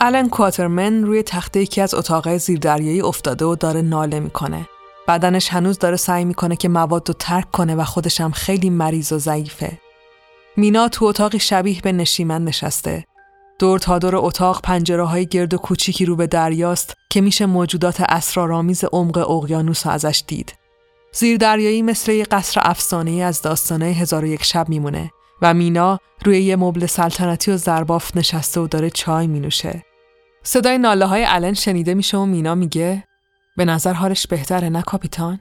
آلن کواترمن روی تخته یکی از اتاقهای زیردریایی افتاده و داره ناله می‌کنه. بدنش هنوز داره سعی می‌کنه که مواد رو ترک کنه و خودش هم خیلی مریض و ضعیفه. مینا تو اتاقی شبیه به نشیمن نشسته. دور تا دور اتاق پنجره های گرد و کوچیکی رو به دریاست که میشه موجودات اسرارآمیز عمق اقیانوس ازش دید. زیردریایی مثل یه قصر افسانه از داستانه هزار و یک شب میمونه و مینا روی یه مبل سلطنتی و زرباف نشسته و داره چای مینوشه. صدای ناله های علن شنیده میشه و مینا میگه به نظر حالش بهتره نه کاپیتان؟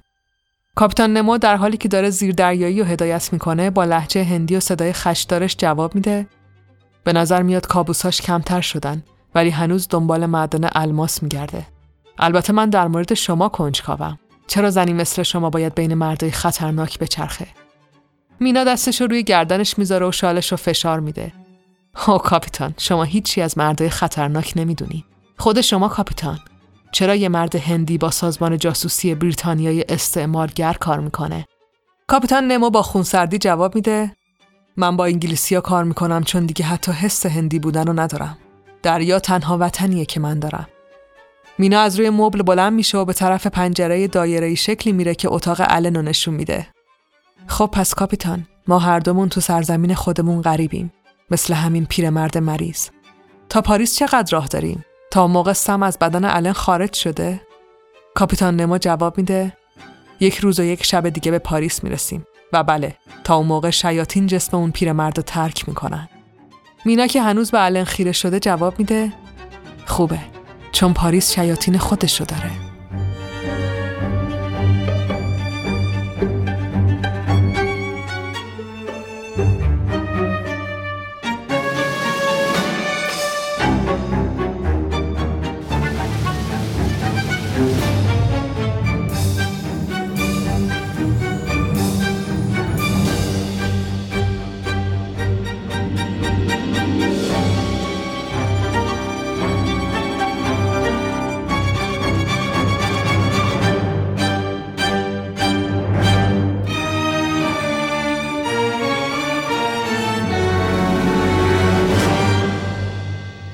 کاپیتان نمو در حالی که داره زیر دریایی و هدایت می‌کنه با لحجه هندی و صدای خشدارش جواب میده به نظر میاد کابوساش کمتر شدن ولی هنوز دنبال معدن الماس میگرده. البته من در مورد شما کنجکاوم. چرا زنی مثل شما باید بین مردای خطرناک بچرخه؟ مینا دستش رو روی گردنش می‌ذاره و شالش رو فشار میده. او کاپیتان شما هیچی از مردای خطرناک نمی‌دونی. خود شما کاپیتان چرا یه مرد هندی با سازمان جاسوسی بریتانیای استعمارگر کار می‌کنه؟ کاپیتان نمو با خونسردی جواب میده من با انگلیسیا کار می‌کنم چون دیگه حتی حس هندی بودن رو ندارم. دریا تنها وطنیه که من دارم. مینا از روی مبل بلند میشه و به طرف پنجره دایره شکلی میره که اتاق الن رو نشون میده. خب پس کاپیتان ما هر دومون تو سرزمین خودمون غریبیم. مثل همین پیرمرد مریض. تا پاریس چقدر راه داریم؟ تا اون موقع سم از بدن الن خارج شده؟ کاپیتان نمو جواب میده یک روز و یک شب دیگه به پاریس می‌رسیم. و بله تا اون موقع شیاطین جسم اون پیرمرد رو ترک می‌کنن. مینا که هنوز به الن خیره شده جواب میده خوبه چون پاریس شیاطین خودش رو داره.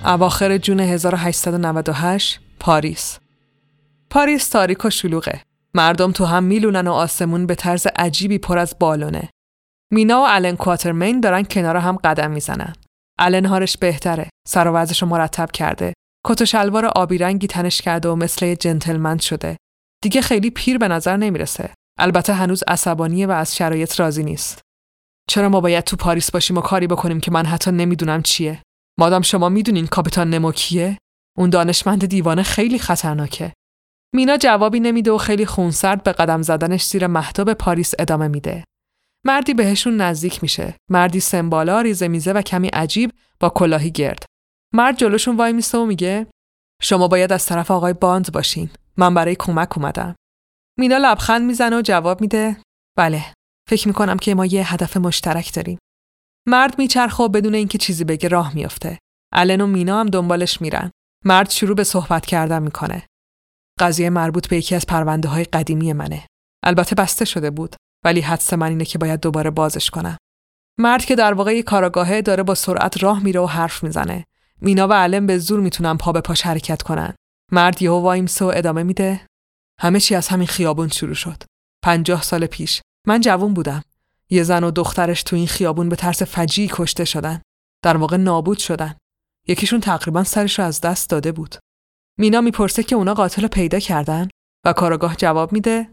اواخر جون 1898 پاریس پاریس تاریک و شلوغه. مردم تو هم میلونن و آسمون به طرز عجیبی پر از بالونه. مینا و الن کواترمین دارن کنار هم قدم می‌زنن. الن هارش بهتره. سر و رو مرتب کرده. کت و شلوار آبی رنگی تنش کرده و مثل جنتلمن شده. دیگه خیلی پیر به نظر نمی‌رسه. البته هنوز عصبانیه و از شرایط راضی نیست. چرا ما باید تو پاریس باشیم و کاری بکنیم که من حتی نمی‌دونم چیه؟ مادام شما می‌دونین کاپیتان نمو کیه؟ اون دانشمند دیوانه خیلی خطرناکه. مینا جوابی نمیده و خیلی خونسرد به قدم زدنش زیر محتاب پاریس ادامه میده. مردی بهشون نزدیک میشه. مردی سمبالا ریزه میزه و کمی عجیب با کلاهی گرد. مرد جلوشون وای میسته و میگه شما باید از طرف آقای باند باشین. من برای کمک اومدم. مینا لبخند می‌زنه و جواب میده بله فکر می‌کنم که ما یه هدف مشترک داریم. مرد میچرخه و بدون اینکه چیزی بگه راه میافته. الن و مینا هم دنبالش میرن. مرد شروع به صحبت کردن می‌کنه. قضیه مربوط به یکی از پرونده های قدیمی منه. البته بسته شده بود ولی حدس من اینه که باید دوباره بازش کنم. مرد که در واقع کاراگاهه داره با سرعت راه میره و حرف می‌زنه. مینا و علم به زور می‌تونن پا به پاش حرکت کنن. مرد یهو وایمسه و ادامه میده. همه چی از همین خیابون شروع شد. پنجاه سال پیش من جوون بودم. یه زن و دخترش تو این خیابون به ترس فجیعی کشته شدن. در واقع نابود شدن. یکیشون تقریبا سرش رو از دست داده بود. مینا می‌پرسه که اونا قاتل رو پیدا کردن و کاراگاه جواب میده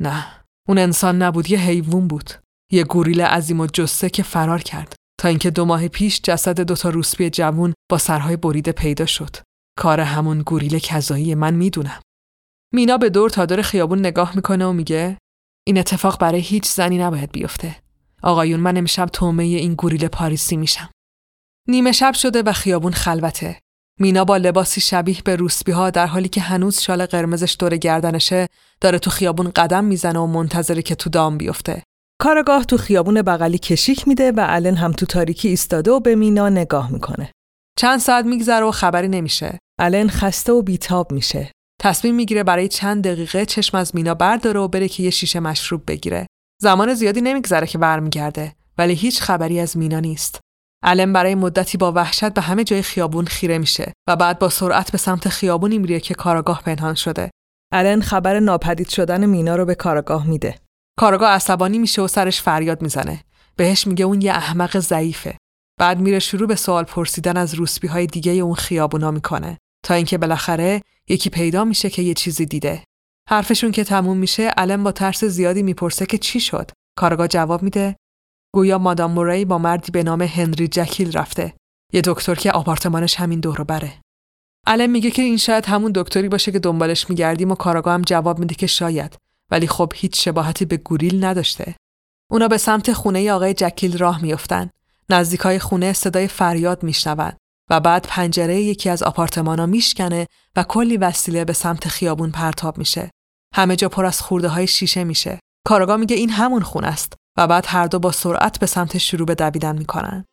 نه اون انسان نبود یه حیوان بود یه گوریل عظیم و جسه که فرار کرد تا اینکه دو ماه پیش جسد دوتا روسپی جوون با سرهای بریده پیدا شد کار همون گوریل کذایی من می‌دونم مینا به دور تا دور خیابون نگاه می‌کنه و میگه این اتفاق برای هیچ زنی نباید بیفته آقایون من امشب تومه این گوریل پاریسی میشم نیمه شب شده و خیابون خلوته مینا با لباسی شبیه به روسبی ها در حالی که هنوز شال قرمزش دور گردنشه داره تو خیابون قدم می‌زنه و منتظره که تو دام بیفته. کارگاه تو خیابون بغلی کشیک میده و الن هم تو تاریکی ایستاده و به مینا نگاه می‌کنه. چند ساعت میگذره و خبری نمیشه. الن خسته و بیتاب میشه. تصمیم می‌گیره برای چند دقیقه چشم از مینا برداره و بره که یه شیشه مشروب بگیره. زمان زیادی نمیگذره که برمیگرده ولی هیچ خبری از مینا نیست. علم برای مدتی با وحشت به همه جای خیابون خیره میشه و بعد با سرعت به سمت خیابونی میره که کاراگاه پنهان شده. الن خبر ناپدید شدن مینا رو به کاراگاه میده. کاراگاه عصبانی میشه و سرش فریاد می‌زنه. بهش میگه اون یه احمق ضعیفه. بعد میره شروع به سوال پرسیدن از روسبی های دیگه اون خیابونا می‌کنه تا اینکه بالاخره یکی پیدا میشه که یه چیزی دیده. حرفشون که تموم میشه علم با ترس زیادی می‌پرسه که چی شد. کارگاه جواب میده گویا مادام موری با مردی به نام هنری جکیل رفته. یه دکتر که آپارتمانش همین دور بره. علم میگه که این شاید همون دکتری باشه که دنبالش میگردیم و کاراگاه هم جواب میده که شاید. ولی خب هیچ شباهتی به گوریل نداشته. اونا به سمت خونه آقای جکیل راه میافتن. نزدیکای خونه صدای فریاد میشنون. و بعد پنجره یکی از آپارتمانا میشکنه و کلی وسیله به سمت خیابون پرتاب میشه همه جا پر از خورده های شیشه میشه کاراگاه میگه این همون خونه است و بعد هر دو با سرعت به سمت شروع به دویدن می‌کنن.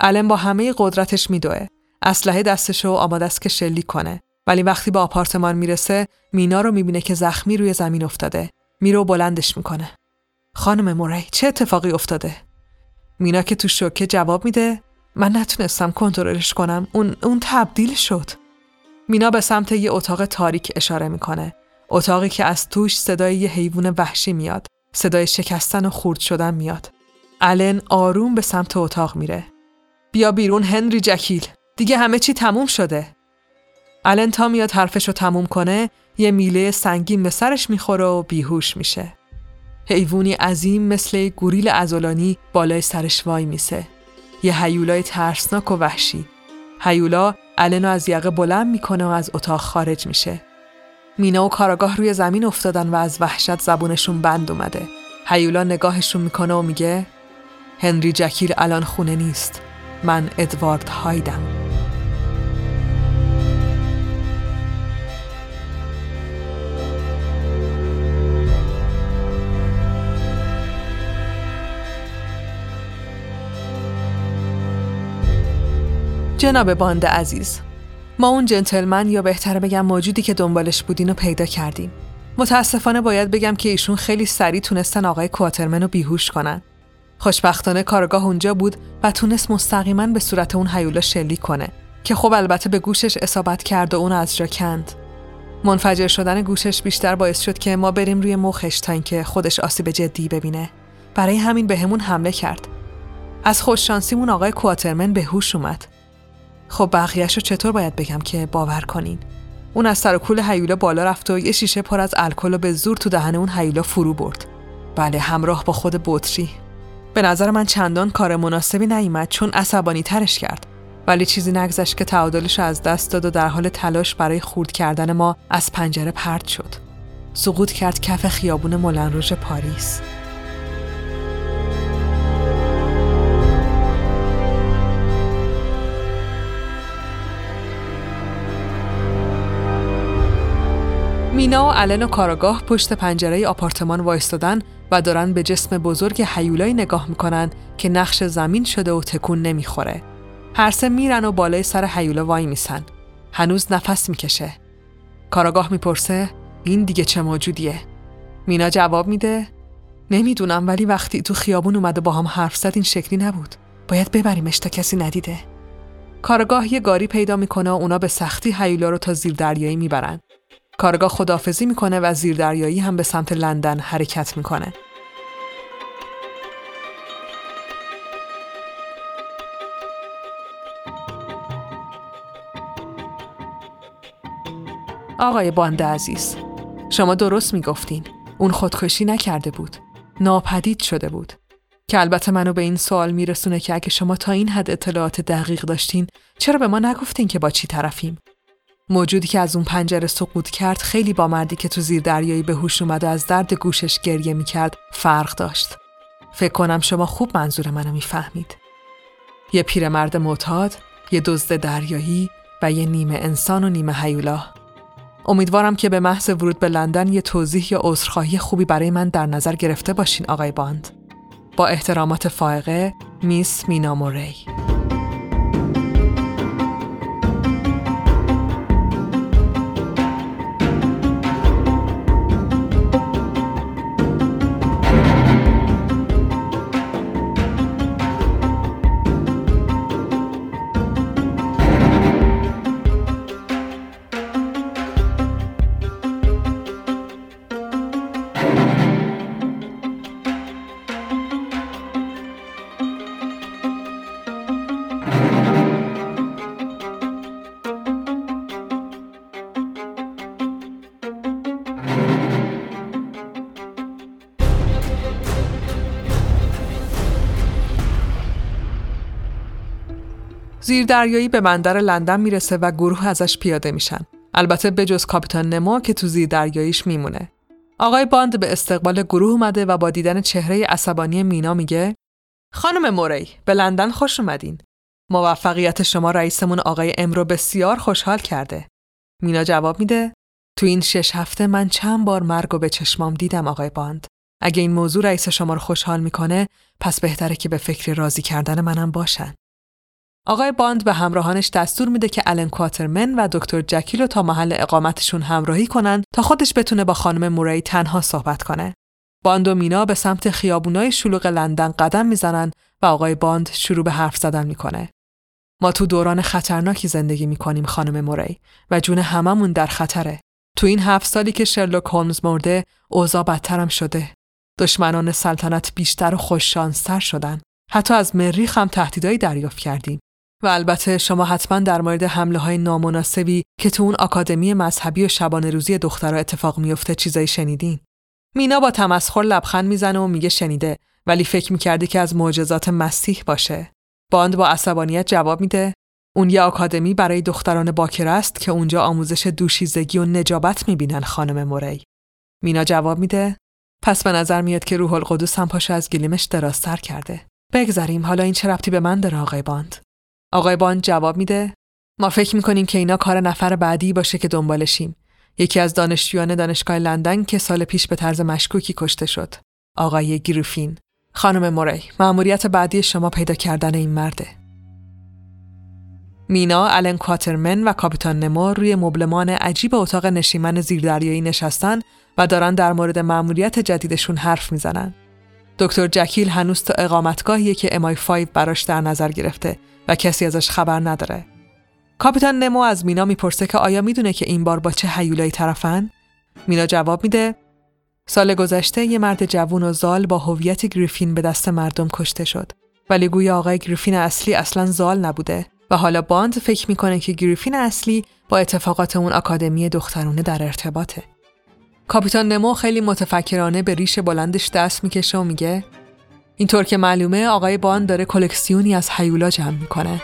علم با همه قدرتش میدوه. اسلحه دستشو آماده است که شلیک کنه. ولی وقتی به آپارتمان می‌رسه مینا رو می‌بینه که زخمی روی زمین افتاده. میره و بلندش می‌کنه. خانم موری چه اتفاقی افتاده؟ مینا که تو شوکه جواب میده من نتونستم کنترلش کنم اون اون تبدیل شد. مینا به سمت یه اتاق تاریک اشاره می‌کنه. اتاقی که از توش صدای یه حیوان وحشی میاد. صدای شکستن و خورد شدن میاد. الن آروم به سمت اتاق میره. بیا بیرون هنری جکیل. دیگه همه چی تموم شده. الن تا میاد حرفش رو تموم کنه یه میله سنگین به سرش می‌خوره و بیهوش میشه. حیوانی عظیم مثل گوریل ازولانی بالای سرش وای میسه. یه هیولای ترسناک و وحشی. هیولا الن از یقه بلند می‌کنه و از اتاق خارج میشه. مینا و کاراگاه روی زمین افتادن و از وحشت زبونشون بند اومده. هیولا نگاهشون می‌کنه و میگه هنری جکیل الان خونه نیست. من ادوارد هایدم. جناب باند عزیز ما اون جنتلمن یا بهتره بگم موجودی که دنبالش بودین رو پیدا کردیم. متاسفانه باید بگم که ایشون خیلی سریع تونستن آقای کواترمن رو بیهوش کنن. خوشبختانه کارگاه اونجا بود و تونست مستقیما به صورت اون حیولا شلیک کنه که خب البته به گوشش اصابت کرد و اون از جا کند. منفجر شدن گوشش بیشتر باعث شد که ما بریم روی مخش تا اینکه خودش آسیب جدی ببینه. برای همین بهمون به حمله کرد. از خوششانسیمون آقای کواترمن به هوش اومد. خب بقیهش رو چطور باید بگم که باور کنین اون از سر کول هیولا بالا رفت و یه شیشه پر از الکل به زور تو دهن اون هیولا فرو برد بله همراه با خود بطری به نظر من چندان کار مناسبی نیامد چون عصبانی ترش کرد ولی چیزی نگذشت که تعادلش از دست داد و در حال تلاش برای خورد کردن ما از پنجره پرد شد. سقوط کرد کف خیابون مولنروژ پاریس. مینا و الن و کاراگاه پشت پنجره آپارتمان وایستادن و دارن به جسم بزرگ حیولایی نگاه می‌کنن که نقش زمین شده و تکون نمی‌خوره. هر سه میرن و بالای سر حیولا وای میسن. هنوز نفس می‌کشه. کاراگاه می‌پرسه این دیگه چه موجودیه؟ مینا جواب میده نمی‌دونم ولی وقتی تو خیابون اومده با هم حرف زد این شکلی نبود. باید ببریمش تا کسی ندیده. کارگاه یه گاری پیدا می‌کنه و اونا به سختی حیولا رو تا زیر دریایی می‌برن. کارگاه خدافزی می‌کنه و زیردریایی هم به سمت لندن حرکت می‌کنه. آقای باند عزیز شما درست می‌گفتین. اون خودکشی نکرده بود. ناپدید شده بود. که البته منو به این سوال میرسونه که اگه شما تا این حد اطلاعات دقیق داشتین چرا به ما نگفتین که با چی طرفیم؟ موجودی که از اون پنجره سقوط کرد خیلی با مردی که تو زیر دریایی به هوش اومد و از درد گوشش گریه می‌کرد فرق داشت. فکر کنم شما خوب منظور منو می‌فهمید. یه پیرمرد معتاد، یه دزد دریایی و یه نیمه انسان و نیمه حیولا. امیدوارم که به محض ورود به لندن یه توضیح یا عذرخواهی خوبی برای من در نظر گرفته باشین آقای باند. با احترامات فائقه میس مینا موری زیردریایی به بندر لندن می‌رسه و گروه ازش پیاده میشن. البته بجز کاپیتان نمو که تو زیردریاییش میمونه. آقای باند به استقبال گروه اومده و با دیدن چهره عصبانی مینا میگه خانم موری به لندن خوش اومدین. موفقیت شما رئیسمون آقای ام رو بسیار خوشحال کرده. مینا جواب میده تو این شش هفته من چند بار مرگ و به چشمام دیدم آقای باند. اگه این موضوع رئیس شما رو خوشحال می‌کنه پس بهتره که به فکر راضی کردن منم باشن. آقای باند به همراهانش دستور میده که الن کواترمن و دکتر جکیل رو تا محل اقامتشون همراهی کنن تا خودش بتونه با خانم موری تنها صحبت کنه. باند و مینا به سمت خیابونای شلوغ لندن قدم می‌زنن و آقای باند شروع به حرف زدن می‌کنه. ما تو دوران خطرناکی زندگی می‌کنیم خانم موری و جون هممون در خطره. تو این هفت سالی که شرلوک هولمز مرده اوضاع بدترم شده. دشمنان سلطنت بیشتر و خوششانستر شدن. حتی از مریخ هم تهدیدایی دریافت کردیم. و البته شما حتما در مورد حمله های نامناسبی که تو اون آکادمی مذهبی و شبانه روزی دخترها اتفاق میفته چیزایی شنیدین. مینا با تمسخر لبخند می‌زنه و میگه شنیده ولی فکر می‌کردی که از معجزات مسیح باشه. باند با عصبانیت جواب میده اون یه آکادمی برای دختران باکر است که اونجا آموزش دوشیزگی و نجابت می‌بینن خانم موری. مینا جواب میده پس به نظر میاد که روح القدس هم پاشو از گلیمش درازتر کرده. بگذریم حالا این چه ربطی به من داره آقای باند؟ آقای باند جواب میده ما فکر می‌کنیم که اینا کار نفر بعدی باشه که دنبالشیم. یکی از دانشجویان دانشگاه لندن که سال پیش به طرز مشکوکی کشته شد. آقای گریفین. خانم موری، مأموریت بعدی شما پیدا کردن این مرده. مینا، الن کواترمن و کاپیتان نمو روی مبلمان عجیب اتاق نشیمن زیردریایی نشستن و دارن در مورد مأموریت جدیدشون حرف می‌زنن. دکتر جکیل هنوز تو اقامتگاهیه که امای 5 براش در نظر گرفته و کسی ازش خبر نداره. کاپیتان نمو از مینا می‌پرسه که آیا می‌دونه که این بار با چه حیولایی طرفن؟ مینا جواب میده سال گذشته یه مرد جوون و زال با هویت گریفین به دست مردم کشته شد ولی گویا آقای گریفین اصلی اصلا زال نبوده و حالا باند فکر می‌کنه که گریفین اصلی با اتفاقات اون آکادمی دخترونه در ارتباطه. کاپیتان نمو خیلی متفکرانه به ریش بلندش دست می‌کشه و میگه اینطور که معلومه آقای بان داره کلکسیونی از حیولا جمع می‌کنه.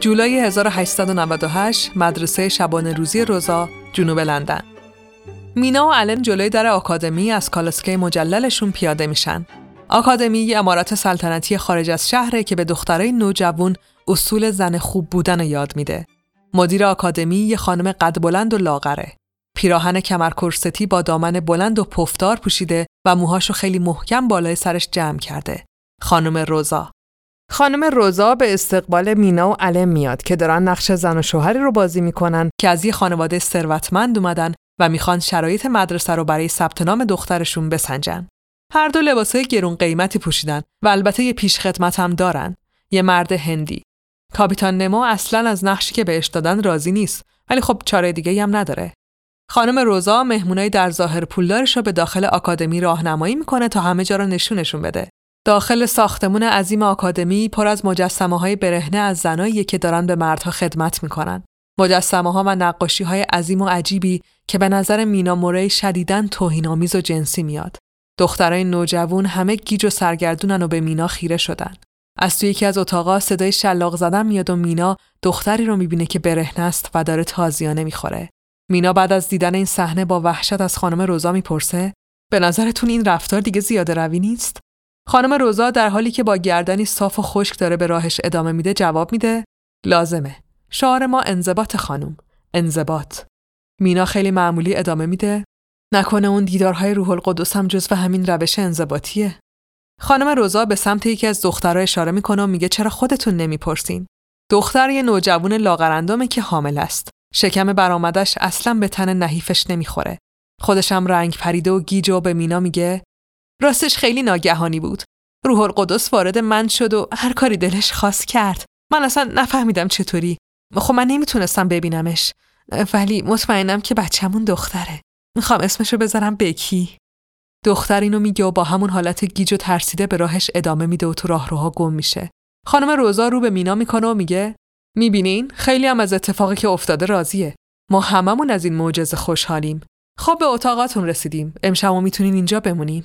جولای 1898 مدرسه شبانه روزی روزا جنوب لندن مینا و الن جلوی در آکادمی از کالسکه مجللشون پیاده میشن آکادمی یه امارت سلطنتی خارج از شهره که به دخترای نوجوان اصول زن خوب بودن یاد میده. مدیر آکادمی یه خانم قد بلند و لاغره. پیراهن کمرکرستی با دامن بلند و پفدار پوشیده و موهاشو خیلی محکم بالای سرش جمع کرده. خانم روزا. خانم روزا به استقبال مینا و علم میاد که دارن نقش زن و شوهری رو بازی می‌کنن که از یه خانواده ثروتمند اومدن و می‌خوان شرایط مدرسه رو برای ثبت نام دخترشون بسنجن. هر دو لباسای گرون قیمتی پوشیدن و البته یه پیش خدمت هم دارن. یه مرد هندی. کاپیتان نمو اصلا از نقشی که بهش دادن راضی نیست ولی خب چاره دیگه هم نداره. خانم روزا مهمونای در ظاهر پولدارش رو به داخل آکادمی راهنمایی می‌کنه تا همه جا رو نشونشون بده. داخل ساختمون عظیم آکادمی پر از مجسمه های برهنه از زنایی که دارن به مردها خدمت می‌کنن. مجسمه ها و نقاشی های عظیم و عجیبی که به نظر مینا موری شدیداً توهینآمیز و جنسی میاد. دخترای نوجوان همه گیج و سرگردونن و به مینا خیره شدن. از توی یکی از اتاقا صدای شلاق زدن میاد و مینا دختری رو می‌بینه که برهنه است و داره تازیانه می‌خوره. مینا بعد از دیدن این صحنه با وحشت از خانم روزا می‌پرسه به نظرتون این رفتار دیگه زیاده روی نیست؟ خانم روزا در حالی که با گردنی صاف و خشک داره به راهش ادامه میده جواب میده لازمه. شعار ما انضباط خانم. انضباط. مینا خیلی معمولی ادامه میده نکنه اون دیدارهای روح القدس هم جزو همین روش انضباطیه خانم روزا به سمت یکی از دخترها اشاره می‌کنه و میگه چرا خودتون نمی‌پرسین دختر یه نوجوان لاغرندامه که حامل است شکم برآمدش اصلا به تن نحیفش نمی‌خوره خودش هم رنگ پریده و گیج و به مینا میگه راستش خیلی ناگهانی بود. روح القدس وارد من شد و هر کاری دلش خواست کرد. من اصلا نفهمیدم چطوری. خب من نمی‌تونستم ببینمش. ولی مطمئنم که بچه‌مون دختره. می‌خوام اسمشو بذارم بکی. دختر اینو میگه و با همون حالت گیج و ترسیده به راهش ادامه میده و تو راهروها گم میشه. خانم روزا رو به مینا می‌کنه و میگه می‌بینین؟ خیلی هم از اتفاقی که افتاده راضیه. ما هممون از این معجزه خوشحالیم. خب به اتاقاتون رسیدیم. امشب می‌تونین اینجا بمونین.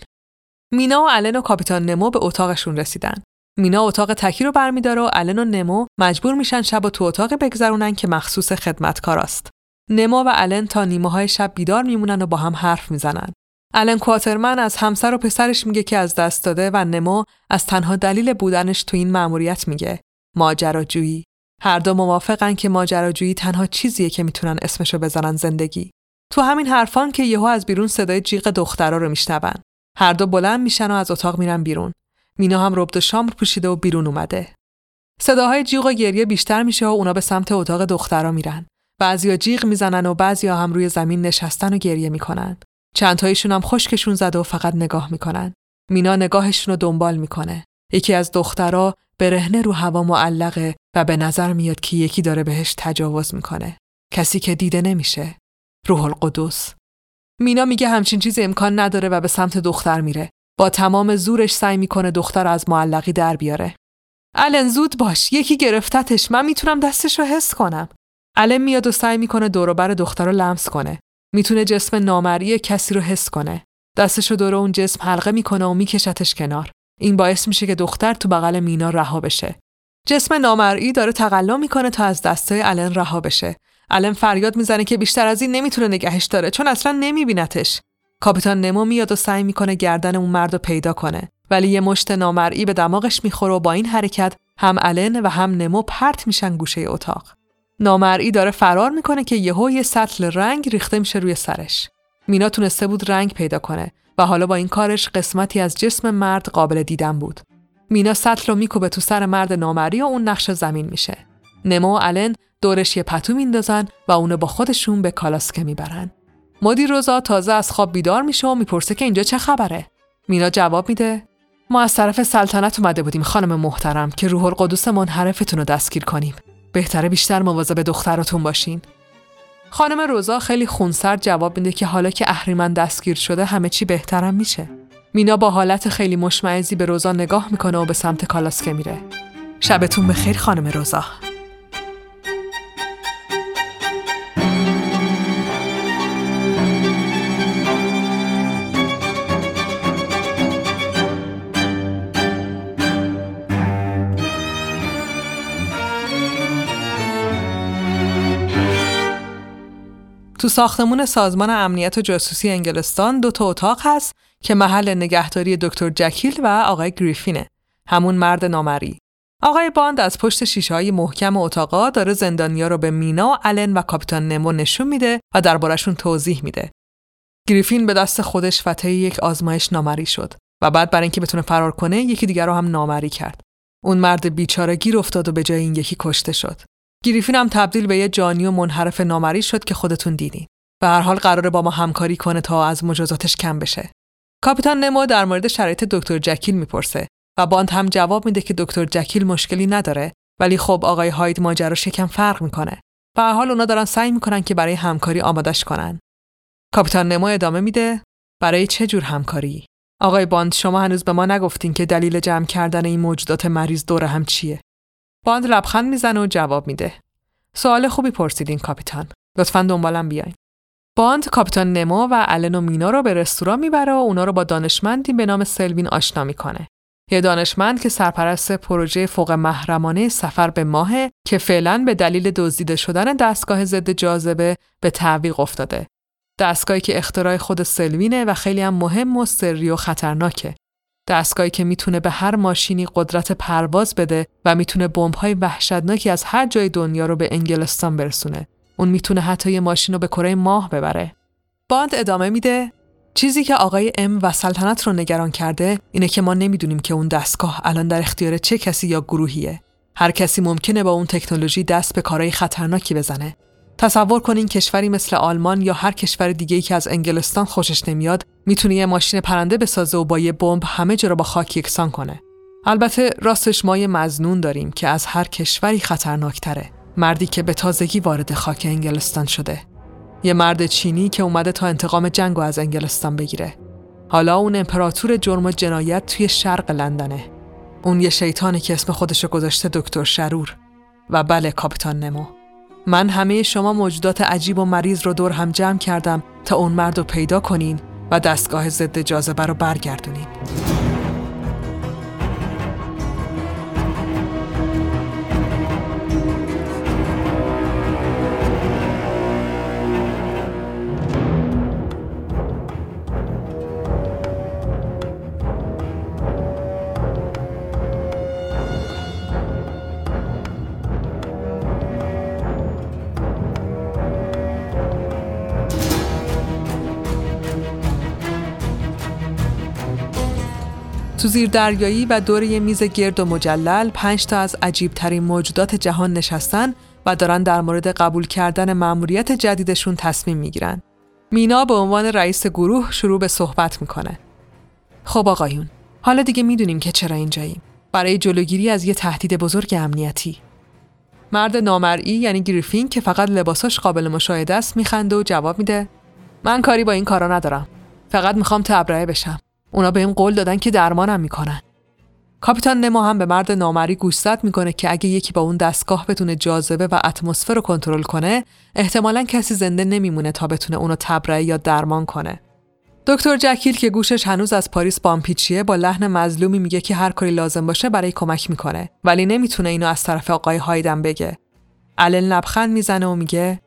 مینا و الن و کاپیتان نمو به اتاقشون رسیدن مینا اتاق تکی رو برمیداره و الن و نمو مجبور میشن شب و تو اتاق بگذرونن که مخصوص خدمتکاراست نمو و الن تا نیمه های شب بیدار میمونن و با هم حرف می‌زنن. الن کواترمن از همسر و پسرش میگه که از دست داده و نمو از تنها دلیل بودنش تو این مأموریت میگه ماجراجویی. هر دو موافقن که ماجراجویی تنها چیزیه که می‌تونن اسمشو بزنن زندگی. تو همین حرفان که یهو از بیرون صدای جیغ دخترا رو میشنون. هر دو بلند میشن و از اتاق میرن بیرون. مینا هم ربط شامر پوشیده و بیرون اومده. صداهای جیغ و گریه بیشتر میشه و اونا به سمت اتاق دخترا میرن. بعضیا جیغ می‌زنن و بعضیا هم روی زمین نشستن و گریه می‌کنن. چند تایشون هم خشکشون زده و فقط نگاه می‌کنن. مینا نگاهشون رو دنبال می‌کنه. یکی از دخترها برهنه رو هوا معلقه و به نظر میاد که یکی داره بهش تجاوز می‌کنه. کسی که دیده نمیشه. روح القدس. مینا میگه همچین چیزی امکان نداره و به سمت دختر میره. با تمام زورش سعی می‌کنه دختر از معلقی در بیاره. الن زود باش یکی گرفتتش من می‌تونم دستش رو حس کنم علم میاد و سعی می‌کنه دوروبر دختر رو لمس کنه. می‌تونه جسم نامری کسی رو حس کنه. دستش رو دور اون جسم حلقه می‌کنه و میکشتش کنار. این باعث میشه که دختر تو بغل مینا رها بشه. جسم نامرئی داره تقلا می‌کنه تا از دستای الن رها بشه. الن فریاد می‌زنه که بیشتر از این نمی‌تونه نگهش داره چون اصلا نمیبینتش. کاپیتان نمو میاد و سعی می‌کنه گردن اون مرد رو پیدا کنه ولی یه مشت نامرئی به دماغش می‌خوره و با این حرکت هم الن و هم نمو پرت میشن گوشه اتاق. نامرئی داره فرار می‌کنه که یهو یه سطل رنگ ریخته میشه روی سرش. مینا تونسته بود رنگ پیدا کنه و حالا با این کارش قسمتی از جسم مرد قابل دیدن بود. مینا سطل رو میکوبه تو سر مرد نامری و اون نقش زمین میشه. نمو و الن دورش یه پتو میندازن و اونو با خودشون به کالاسکه می‌برن. مدیر روزا تازه از خواب بیدار میشه و می‌پرسه که اینجا چه خبره؟ مینا جواب میده ما از طرف سلطنت اومده بودیم خانم محترم که روح القدس منحرفتون رو دستگیر کنیم. بهتره بیشتر مواظب دختراتون باشین. خانم روزا خیلی خونسرد جواب میده که حالا که اهریمن دستگیر شده همه چی بهترم میشه. مینا با حالت خیلی مشمعزی به روزا نگاه می‌کنه و به سمت کالاسکه میره. شبتون بخیر خانم روزا. تو ساختمون سازمان امنیت و جاسوسی انگلستان دو تا اتاق هست که محل نگهداری دکتر جکیل و آقای گریفینه همون مرد نامری آقای باند از پشت شیشه های محکم اتاقا داره زندانیا رو به مینا، آلن و کاپیتان نمو نشون میده و دربارشون توضیح میده. گریفین به دست خودش فتح یک آزمایش نامری شد و بعد برای اینکه بتونه فرار کنه یکی دیگر رو هم نامری کرد. اون مرد بیچاره گیر افتاد و به جای این یکی کشته شد. گریفین هم تبدیل به یه جانی و منحرف نامری شد که خودتون دیدین. به هر حال قراره با ما همکاری کنه تا از مجازاتش کم بشه. کاپیتان نمو در مورد شرایط دکتر جکیل می‌پرسه و باند هم جواب میده که دکتر جکیل مشکلی نداره ولی خب آقای هاید ماجرا شکم فرق می‌کنه. به هر حال اونا دارن سعی می‌کنن که برای همکاری آمادش کنن. کاپیتان نمو ادامه میده برای چه جور همکاری؟ آقای باند شما هنوز به ما نگفتین که دلیل جمع کردن این موجودات مریض دور هم چیه؟ باند لبخند می‌زنه و جواب میده. سوال خوبی پرسیدین کاپیتان. لطفا دنبالم بیاین. باند کاپیتان نمو و الن و مینا رو به رستوران می‌بره و اونا رو با دانشمندی به نام سلوین آشنا می‌کنه. یه دانشمند که سرپرست پروژه فوق محرمانه سفر به ماه که فعلا به دلیل دزدیده شدن دستگاه ضد جاذبه به تعویق افتاده. دستگاهی که اختراع خود سلوینه و خیلی هم مهم و سری و خطرناکه. دستگاهی که می‌تونه به هر ماشینی قدرت پرواز بده و می‌تونه بمب‌های وحشتناکی از هر جای دنیا رو به انگلستان برسونه. اون می‌تونه حتی یه ماشین رو به کره ماه ببره. باند ادامه میده چیزی که آقای ام و سلطنت رو نگران کرده اینه که ما نمی‌دونیم که اون دستگاه الان در اختیار چه کسی یا گروهیه. هر کسی ممکنه با اون تکنولوژی دست به کارهای خطرناکی بزنه. تصور کنین کشوری مثل آلمان یا هر کشور دیگه ای که از انگلستان خوشش نمیاد می‌تونه یه ماشین پرنده بسازه و با یه بمب همه جا رو با خاک یکسان کنه. البته راستش ما یه مزنون داریم که از هر کشوری خطرناکتره. مردی که به تازگی وارد خاک انگلستان شده. یه مرد چینی که اومده تا انتقام جنگ از انگلستان بگیره. حالا اون امپراتور جرم و جنایت توی شرق لندنه. اون یه شیطانی که اسم خودشو گذاشته دکتر شرور و بله کاپیتان نمو. من همه شما موجودات عجیب و مریض رو دور هم جمع کردم تا اون مرد رو پیدا کنین و دستگاه ضد جاذبه رو برگردونین. تو زیر دریایی و دور یه میز گرد و مجلل پنج تا از عجیبترین موجودات جهان نشستن و دارن در مورد قبول کردن مأموریت جدیدشون تصمیم می‌گیرن. مینا به عنوان رئیس گروه شروع به صحبت می‌کنه. خب آقایون، حالا دیگه می‌دونیم که چرا اینجاییم. برای جلوگیری از یه تهدید بزرگ امنیتی. مرد نامرئی یعنی گریفین که فقط لباساش قابل مشاهده است میخنده و جواب میده من کاری با این کارا ندارم. فقط می‌خوام تبرئه بشم. اونا بهم قول دادن که درمانم می‌کنن. کاپیتان نمو هم به مرد نامری گوشزد می‌کنه که اگه یکی با اون دستگاه بتونه جاذبه و اتمسفر رو کنترل کنه احتمالا کسی زنده نمیمونه تا بتونه اونو تبرئه یا درمان کنه. دکتر جکیل که گوشش هنوز از پاریس بامپیچیه با لحن مظلومی میگه که هر کاری لازم باشه برای کمک می‌کنه ولی نمی‌تونه اینو از طرف آقای هایدن بگه. الن لبخند می‌زنه و میگه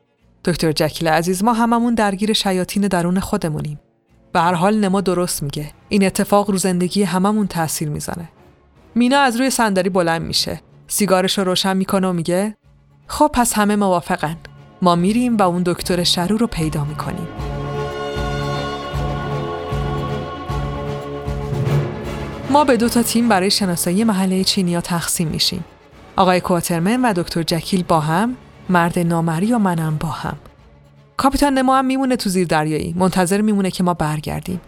دکتر جکیل عزیز ما هممون درگیر شیاطین درون خودمونیم. به هر حال نما درست میگه. این اتفاق رو زندگی هممون تاثیر می‌زنه. مینا از روی صندلی بلند میشه. سیگارش رو روشن می‌کنه و میگه خب پس همه موافقن. ما میریم و اون دکتر شرو رو پیدا می‌کنیم. ما به دو تا تیم برای شناسایی محله چینیا تقسیم میشیم. آقای کواترمن و دکتر جکیل با هم مرد نامری و منم با هم. کاپیتان نمو هم میمونه تو زیر دریایی. منتظر میمونه که ما برگردیم.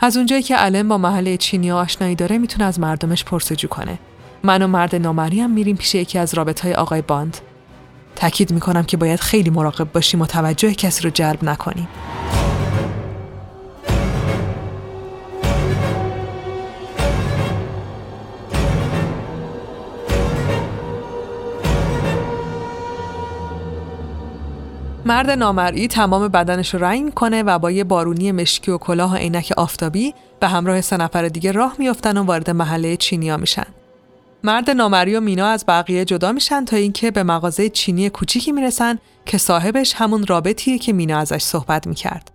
از اونجایی که علم با محله چینیا آشنایی داره می‌تونه از مردمش پرسجو کنه. من و مرد نامری هم میریم پیش یکی از رابط های آقای باند. تاکید می‌کنم که باید خیلی مراقب باشیم و توجه کسی رو جلب نکنیم. مرد نامرئی تمام بدنش رو رنگ می‌کنه و با یه بارونی مشکی و کلاه و عینک آفتابی به همراه سه نفر دیگه راه میافتن و وارد محله چینیا میشن. مرد نامری و مینا از بقیه جدا میشن تا اینکه به مغازه چینی کوچیکی می‌رسن که صاحبش همون رابطیه که مینا ازش صحبت می‌کرد.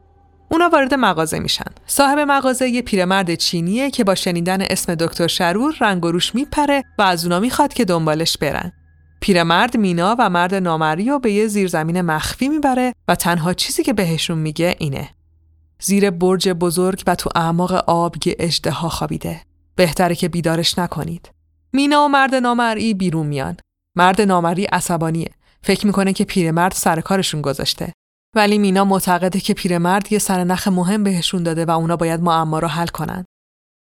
اونا وارد مغازه میشن. صاحب مغازه یه پیرمرد چینیه که با شنیدن اسم دکتر شرور رنگ و روش میپره و از اونا می‌خواد که دنبالش برن. پیرمرد مینا و مرد نامری رو به یه زیرزمین مخفی می‌بره و تنها چیزی که بهشون میگه اینه. زیر برج بزرگ و تو اعماق آب یه اجدها خوابیده. بهتره که بیدارش نکنید. مینا و مرد نامری بیرون میان. مرد نامری عصبانیه. فکر می‌کنه که پیرمرد سر کارشون گذاشته. ولی مینا معتقده که پیرمرد یه سرنخ مهم بهشون داده و اونا باید معما رو حل کنن.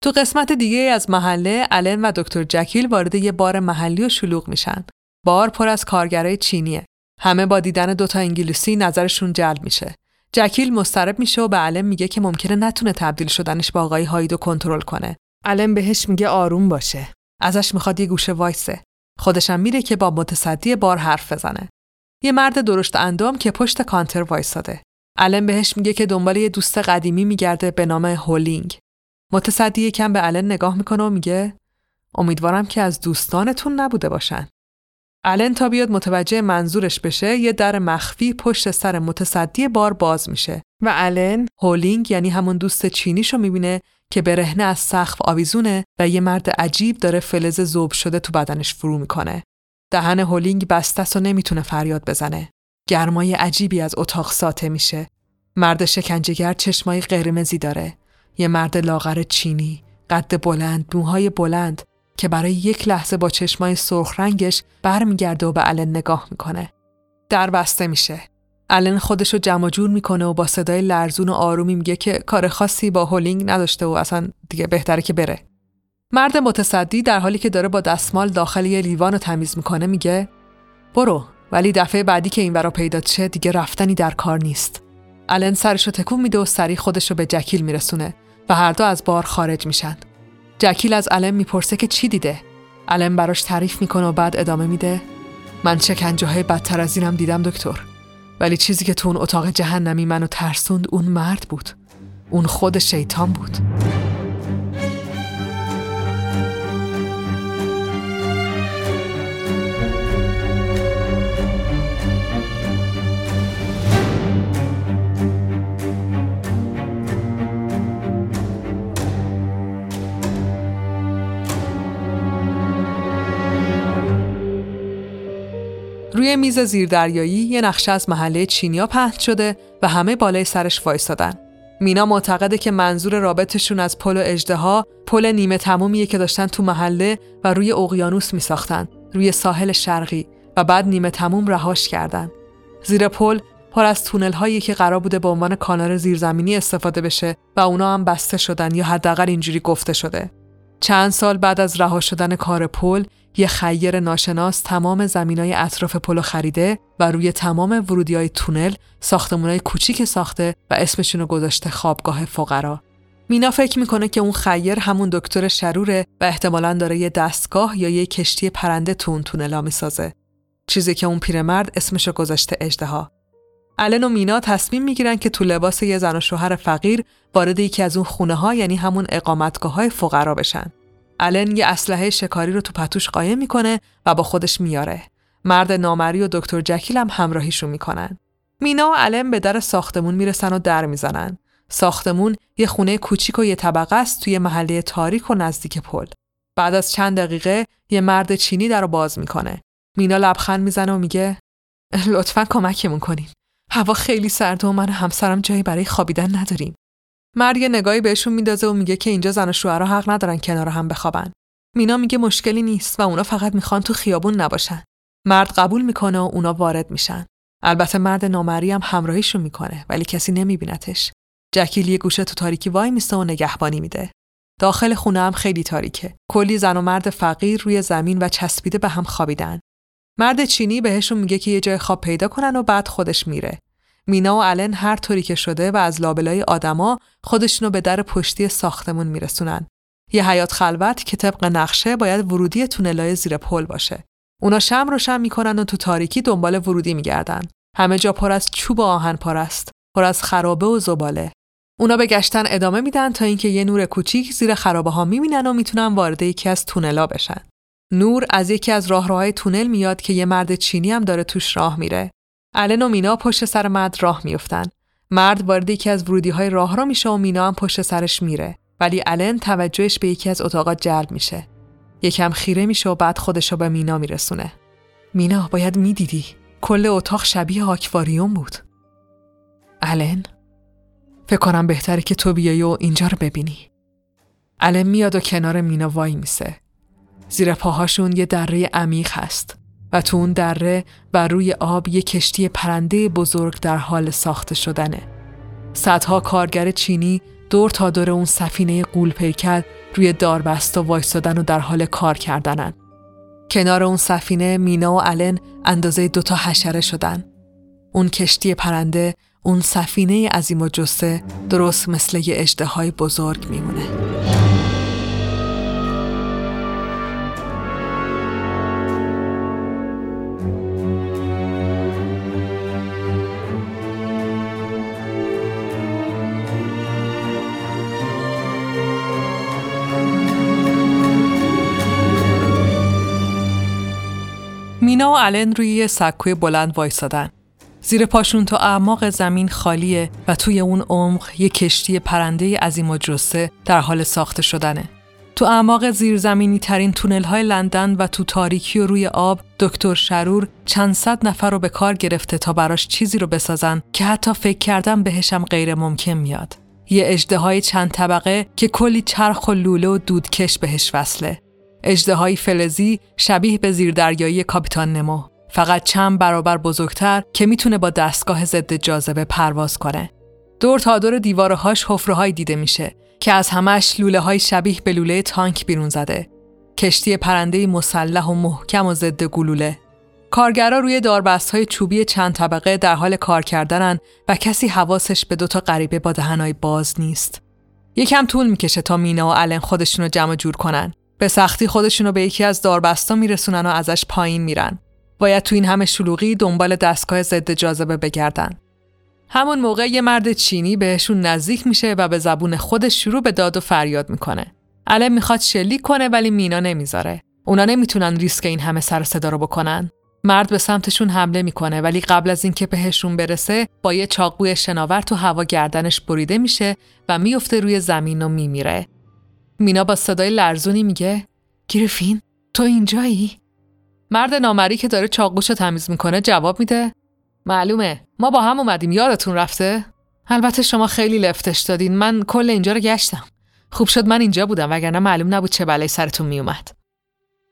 تو قسمت دیگه از محله الن و دکتر جکیل وارد یه بار محلی و شلوغ میشن. بار پر از کارگرای چینیه. همه با دیدن دوتا انگلیسی نظرشون جلب میشه. جکیل مسترب میشه و به علم میگه که ممکنه نتونه تبدیل شدنش با آقای هایدو کنترل کنه. علم بهش میگه آروم باشه. ازش می‌خواد یه گوشه وایسه. خودشم میره که با متصدی بار حرف بزنه. یه مرد درشت اندام که پشت کانتر وایساده. علم بهش میگه که دنبال یه دوست قدیمی میگرده به نام هولینگ. متصدی یکم به علن نگاه می‌کنه و میگه امیدوارم که از دوستانتون نبوده باشن. الن تا بیاد متوجه منظورش بشه یه در مخفی پشت سر متصدی بار باز میشه و الن هولینگ یعنی همون دوست چینیشو می‌بینه که برهنه از سقف آویزونه و یه مرد عجیب داره فلز زوب شده تو بدنش فرو می‌کنه. دهن هولینگ بسته و نمی‌تونه فریاد بزنه. گرمای عجیبی از اتاق ساته میشه. مرد شکنجهگر چشمای قرمزی داره. یه مرد لاغر چینی، قد بلند، موهای بلند که برای یک لحظه با چشمای سرخ رنگش برمیگرده و به الن نگاه می‌کنه. در بسته میشه. الن خودشو جمع جور می‌کنه و با صدای لرزون و آرومی میگه که کار خاصی با هولینگ نداشته و اصلا دیگه بهتره که بره. مرد متصدی در حالی که داره با دستمال داخل یه لیوان رو تمیز می‌کنه میگه برو ولی دفعه بعدی که این ورا پیدا شه دیگه رفتنی در کار نیست. الن سرشو تکون میده و سری خودشو به جکیل میرسونه و هر دو از بار خارج میشن. جکیل از علم می‌پرسه که چی دیده؟ علم براش تعریف می‌کنه و بعد ادامه میده من شکنجه های بدتر از اینم دیدم دکتر. ولی چیزی که تو اون اتاق جهنمی منو ترسوند اون مرد بود. اون خود شیطان بود. روی میز زیردریایی یه نقشه از محله چینیا پهن شده و همه بالای سرش وایستادن. مینا معتقده که منظور رابطشون از پل و اجدها پل نیمه تمومیه که داشتن تو محله و روی اقیانوس می ساختن روی ساحل شرقی و بعد نیمه تموم رهاش کردن. زیر پل پر از تونل هایی که قرار بوده به عنوان کانال زیرزمینی استفاده بشه و اونا هم بسته شدن یا حداقل اینجوری گفته شده. چند سال بعد از رها شدن کار پل یه خیر ناشناس تمام زمینای اطراف پلو خریده و روی تمام ورودی های تونل ساختمونای کوچیک ساخته و اسمشونو گذاشته خوابگاه فقرا. مینا فکر می‌کنه که اون خیر همون دکتر شروره و احتمالا داره یه دستگاه یا یه کشتی پرنده تو اون تونلا می‌سازه. چیزی که اون پیرمرد اسمشو گذاشته اجدها. الن و مینا تصمیم می‌گیرن که تو لباس یه زن و شوهر فقیر وارد یکی از اون خونه ها یعنی همون اقامتگاه های فقرا بشن. الن یه اسلحه شکاری رو تو پتوش قایم می‌کنه و با خودش میاره. مرد نامری و دکتر جکیل هم همراهیشون می‌کنن. مینا و الن به در ساختمون می‌رسن و در می‌زنن. ساختمون یه خونه کوچیک و یه طبقه است توی محله تاریک و نزدیک پل. بعد از چند دقیقه یه مرد چینی در رو باز می‌کنه. مینا لبخند می‌زنه و میگه لطفا کمکمون کنین. هوا خیلی سرده و من همسرم جایی برای خوابیدن نداریم. مرد یه نگاهی بهشون میندازه و میگه که اینجا زن و شوهرها حق ندارن کنار هم بخوابن. مینا میگه مشکلی نیست و اونا فقط می‌خوان تو خیابون نباشن. مرد قبول می‌کنه و اونا وارد میشن. البته مرد نامری هم همراهیشون می‌کنه ولی کسی نمیبینتش. جکیل یه گوشه تو تاریکی وای میسته و نگهبانی میده. داخل خونه هم خیلی تاریکه. کلی زن و مرد فقیر روی زمین و چسبیده به هم خوابیدن. مرد چینی بهشون میگه که یه جای خواب پیدا کنن و بعد خودش میره. مینا و الن هر طوری که شده و از لابلای آدما خودشونو به در پشتی ساختمون میرسونن. یه حیات خلوت که طبق نقشه باید ورودی تونلای زیر پل باشه. اونا شم روشن می‌کنن و تو تاریکی دنبال ورودی میگردن. همه جا پر از چوب آهن است. پر از خرابه و زباله. اونا به گشتن ادامه میدن تا اینکه یه نور کوچیک زیر خرابه ها می‌بینن و می‌تونن وارد یکی از تونلا بشن. نور از یکی از راهروهای تونل میاد که یه مرد چینی هم داره توش راه میره. الن و مینا پشت سر مرد راه میفتن. مرد وارد یکی از ورودی های راه را میشه و مینا هم پشت سرش میره. ولی الن توجهش به یکی از اتاقات جلب میشه. یکم خیره میشه و بعد خودشو به مینا میرسونه. مینا باید می‌دیدی. کل اتاق شبیه آکواریوم بود. الن فکر کنم بهتره که تو بیایی و اینجا رو ببینی. الن میاد و کنار مینا وای میسه. زیر پاهاشون یه دره عمیق هست و تو اون دره و روی آب یه کشتی پرنده بزرگ در حال ساخته شدنه. صدها کارگر چینی دور تا دور اون سفینه قول پیکر روی داربست و وایستادن و در حال کار کردنن. کنار اون سفینه مینا و الن اندازه دوتا حشره شدن. اون کشتی پرنده اون سفینه عظیم و جسه درست مثل یه اجده بزرگ میمونه. و الن روی یه سکوی بلند وایسادن. زیر پاشون تا اعماق زمین خالیه و توی اون عمق یه کشتی پرنده عظیم و جسه در حال ساخته شدنه. تو اعماق زیرزمینی ترین تونل های لندن و تو تاریکی و روی آب دکتر شرور چند صد نفر رو به کار گرفته تا براش چیزی رو بسازن که حتی فکر کردن بهشم غیر ممکن میاد. یه اجده های چند طبقه که کلی چرخ و لوله و دودکش بهش وصله. اجده فلزی شبیه به زیردریایی کاپیتان نمو. فقط چند برابر بزرگتر که می‌تونه با دستگاه ضد جاذبه پرواز کنه. دور تا دور دیوارهاش حفره‌هایی دیده میشه که از همش لوله های شبیه به لوله تانک بیرون زده. کشتی پرنده مسلح و محکم و ضد گلوله. کارگرا روی داربست های چوبی چند طبقه در حال کار کردنن و کسی حواسش به دوتا غریبه با دهنهای باز نیست. یکم طول می‌کشه تا مینا و الن خودشونو جمع جور کنن. به سختی خودشونو به یکی از داربستا میرسونن و ازش پایین میرن. باید تو این همه شلوغی دنبال دستگاه ضد جاذبه بگردن. همون موقع یه مرد چینی بهشون نزدیک میشه و به زبون خودش شروع به داد و فریاد می‌کنه. علم می‌خواد شلیک کنه ولی مینا نمی‌ذاره. اونا نمی‌تونن ریسک این همه سر صدا رو بکنن. مرد به سمتشون حمله می‌کنه ولی قبل از اینکه بهشون برسه با یه چاقوی شناور تو هوا گردنش بریده میشه و میفته روی زمین و میمیره. مینا با صدای لرزونی میگه گریفین تو اینجایی؟ مرد نامری که داره چاقوشو تمیز می‌کنه جواب میده معلومه ما با هم اومدیم یادتون رفته؟ البته شما خیلی لفتش دادین من کل اینجا رو گشتم. خوب شد من اینجا بودم وگرنه معلوم نبود چه بلایی سرتون میومد.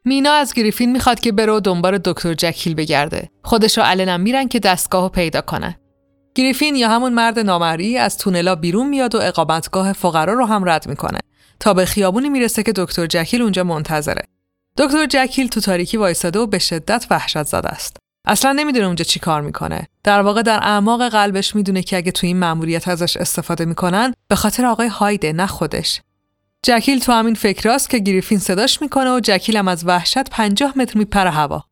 مینا از گریفین می‌خواد که بره و دنبال دکتر جکیل بگرده. خودش و النم میرن که دستگاه پیدا کنه. گریفین یا همون مرد نامری از تونلا بیرون میاد و اقامتگاه فقرا رو هم رد می‌کنه. تا به خیابونی می‌رسه که دکتر جکیل اونجا منتظره دکتر جکیل تو تاریکی وایساده و به شدت وحشت زده است. اصلا نمی‌دونه اونجا چی کار می‌کنه. در واقع در اعماق قلبش می‌دونه که اگه تو این مأموریت ازش استفاده می‌کنن به خاطر آقای هایده نه خودش. جکیل تو همین فکراست که گریفین صداش می‌کنه و جکیل هم از وحشت پنجاه متر میپره هوا.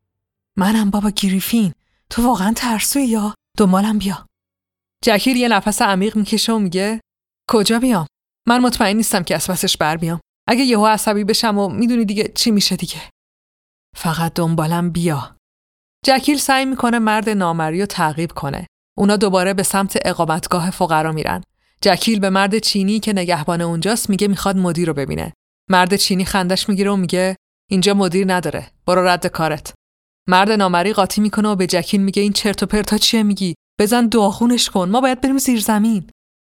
منم بابا گریفین تو واقعا ترسوی یا دنبالم بیا. جکیل یه نفس عمیق می‌کشه و میگه کجا بیام؟ من مطمئن نیستم که از پسش بر بیام. اگه یهو عصبی بشم و می‌دونی دیگه چی میشه دیگه. فقط دنبالم بیا. جکیل سعی می‌کنه مرد نامری رو تعقیب کنه. اونا دوباره به سمت اقامتگاه فقرا میرن. جکیل به مرد چینی که نگهبان اونجاست میگه می‌خواد مدیر رو ببینه. مرد چینی خندش می‌گیره و میگه اینجا مدیر نداره. برو رد کارت. مرد نامری قاطی می‌کنه و به جکیل میگه این چرت و پرتا چیه میگی؟ بزن داغونش کن. ما باید بریم زیر زمین.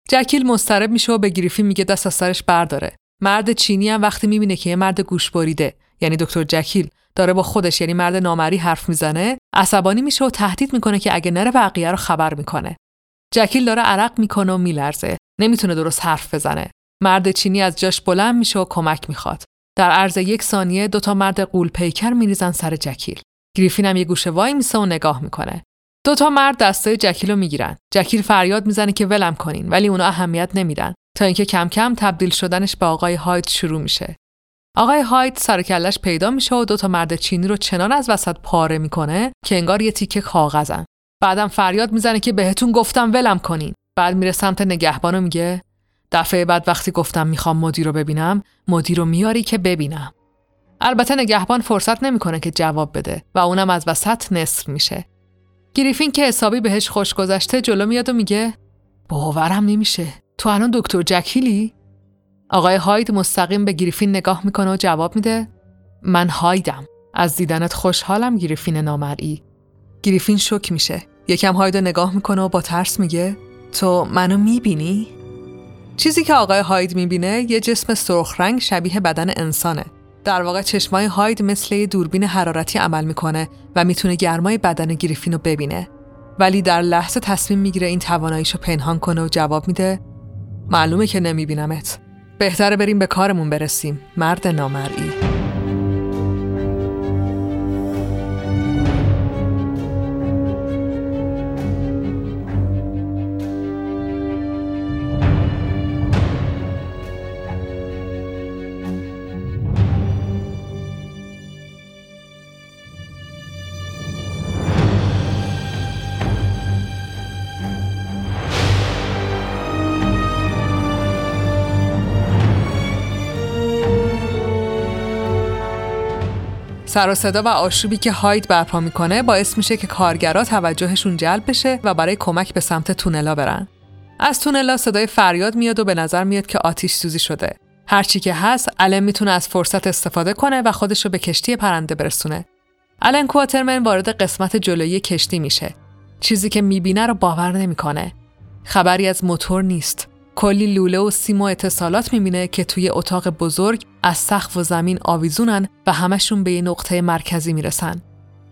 جکیل مضطرب میشه و به گریفین میگه دست از سرش برداره. مرد چینی هم وقتی می‌بینه که یه مرد گوش بریده یعنی دکتر جکیل داره با خودش یعنی مرد نامری حرف می‌زنه عصبانی میشه و تهدید می‌کنه که اگه نره بقیه رو خبر می‌کنه. جکیل داره عرق می‌کنه و میلرزه. نمی‌تونه درست حرف بزنه. مرد چینی از جاش بلند میشه و کمک می‌خواد. در عرض یک ثانیه دوتا مرد قول پیکر میریزن سر جکیل. گریفین هم یه گوشه وای میسه و نگاه می‌کنه. دوتا مرد دستای جکیل رو می‌گیرن جکیل فریاد می‌زنه که ولم کنین ولی اونا اهمیت نمیدن تا اینکه کم کم تبدیل شدنش به آقای هایت شروع میشه. آقای هایت سر پیدا میشه و دو تا مرد چینی رو چنان از وسط پاره می‌کنه که انگار یه تیکه کاغذن. بعدم فریاد می‌زنه که بهتون گفتم ولم کنین. بعد میره سمت نگهبان و میگه دفعه بعد وقتی گفتم می‌خوام مدیر رو ببینم مدیر رو میاری که ببینم. البته نگهبان فرصت نمی‌کنه که جواب بده و اونم از وسط نصف میشه. گریفین که حسابی بهش خوش گذشته جلو میاد و میگه باورم نمیشه. تو الان دکتر جکیلی؟ آقای هاید مستقیم به گریفین نگاه می‌کنه و جواب میده من هایدم. از دیدنت خوشحالم گریفین نامرئی. گریفین شک میشه. یکم هاید نگاه می‌کنه و با ترس میگه تو منو می‌بینی؟ چیزی که آقای هاید می‌بینه یه جسم سرخ رنگ شبیه بدن انسانه. در واقع چشمای هاید مثل یه دوربین حرارتی عمل می‌کنه و می‌تونه گرمای بدن گریفین رو ببینه. ولی در لحظه تصمیم می‌گیره این تواناییشو پنهان کنه و جواب میده معلومه که نمیبینمت. بهتره بریم به کارمون برسیم. مرد نامرئی. سر و صدا و آشوبی که هاید برپا می‌کنه باعث میشه که کارگرا توجهشون جلب بشه و برای کمک به سمت تونلا برن. از تونلا صدای فریاد میاد و به نظر میاد که آتیش سوزی شده. هرچی که هست، الن می‌تونه از فرصت استفاده کنه و خودش رو به کشتی پرنده برسونه. الن کواترمن وارد قسمت جلویی کشتی میشه. چیزی که می‌بینه رو باور نمی‌کنه. خبری از موتور نیست. کلی لوله و سیم و اتصالات می‌بینه که توی اتاق بزرگ از سقف و زمین آویزونن و همشون به یه نقطه مرکزی می‌رسن.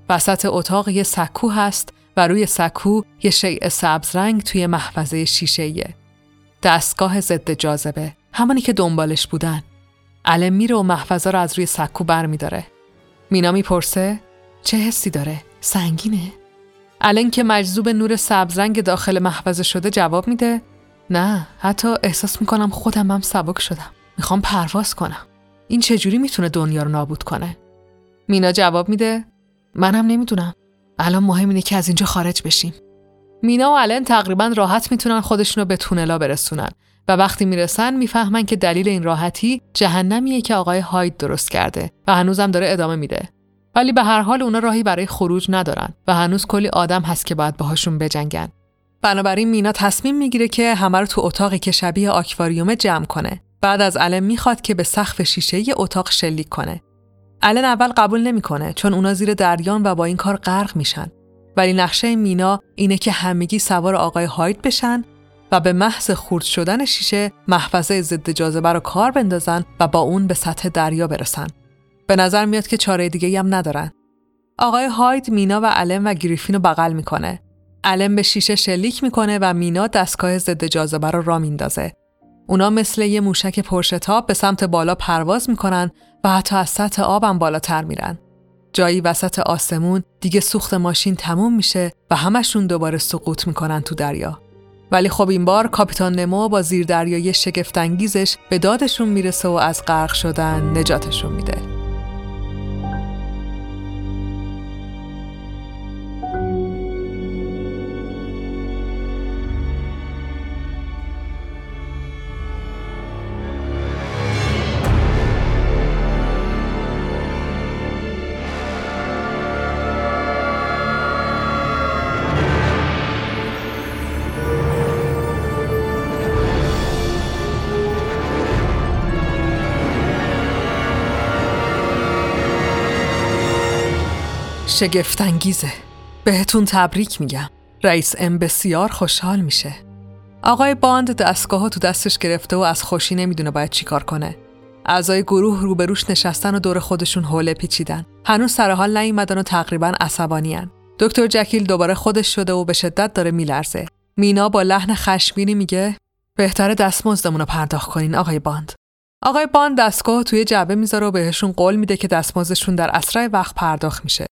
وسط اتاق یه سکو هست و روی سکو یه شیء سبز رنگ توی محفظه شیشه دستگاه ضد جاذبه همانی که دنبالش بودن. علم میره و محفظه رو از روی سکو بر میداره. مینا می‌پرسه چه حسی داره؟ سنگینه؟ الان که مجذوب نور سبز رنگ داخل محفظه شده جواب میده نه حتی احساس می‌کنم خودم هم سبک شدم. می‌خوام پرواز کنم. این چجوری می‌تونه دنیا رو نابود کنه؟ مینا جواب میده منم نمی‌دونم. الان مهم اینه که از اینجا خارج بشیم. مینا و الن تقریبا راحت می‌تونن خودشونو به تونلا برسونن و وقتی می‌رسن می‌فهمن که دلیل این راحتی جهنمیه که آقای هاید درست کرده و هنوزم داره ادامه میده. ولی به هر حال اونا راهی برای خروج ندارن و هنوز کلی آدم هست که باید باهاشون بجنگن. بنابراین مینا تصمیم می‌گیره که همه رو تو اتاقی که شبیه آکواریوم جمع کنه. بعد از الن می‌خواد که به سقف شیشه اتاق شلیک کنه. الن اول قبول نمی‌کنه چون اونا زیر دریان و با این کار غرق میشن. ولی نقشه مینا اینه که همگی سوار آقای هاید بشن و به محض خورد شدن شیشه محفظه ضد جاذبه رو کار بندازن و با اون به سطح دریا برسن. به نظر میاد که چاره دیگه هم ندارن. آقای هاید مینا و الن و گریفین رو بغل می‌کنه علم به شیشه شلیک می‌کنه و مینا دستگاه ضد جاذبه رو را میندازه. اونا مثل یه موشک پرشتاب به سمت بالا پرواز می‌کنن و حتی از سطح آبم بالاتر میرن. جایی وسط آسمون دیگه سوخت ماشین تموم میشه و همشون دوباره سقوط می‌کنن تو دریا. ولی خب این بار کاپیتان نمو با زیردریایی شگفتانگیزش به دادشون می‌رسه و از غرق شدن نجاتشون میده. شگفتانگیزه. بهتون تبریک میگم. رئیس ام بسیار خوشحال میشه. آقای باند دستگاه تو دستش گرفته و از خوشی نمی‌دونه باید چیکار کنه. اعضای گروه روبروش نشستن و دور خودشون حوله پیچیدن. هنوز سر حال نیومدن و تقریبا عصبانیان دکتر جکیل دوباره خودش شده و به شدت داره میلرزه. مینا با لحن خشمگینی میگه بهتره دستمزدمون رو پرداخت کنین آقای باند. آقای باند دستگاه توی جعبه می‌ذاره و بهشون قول میده که دستمزدشون در اسرع وقت پرداخت میشه.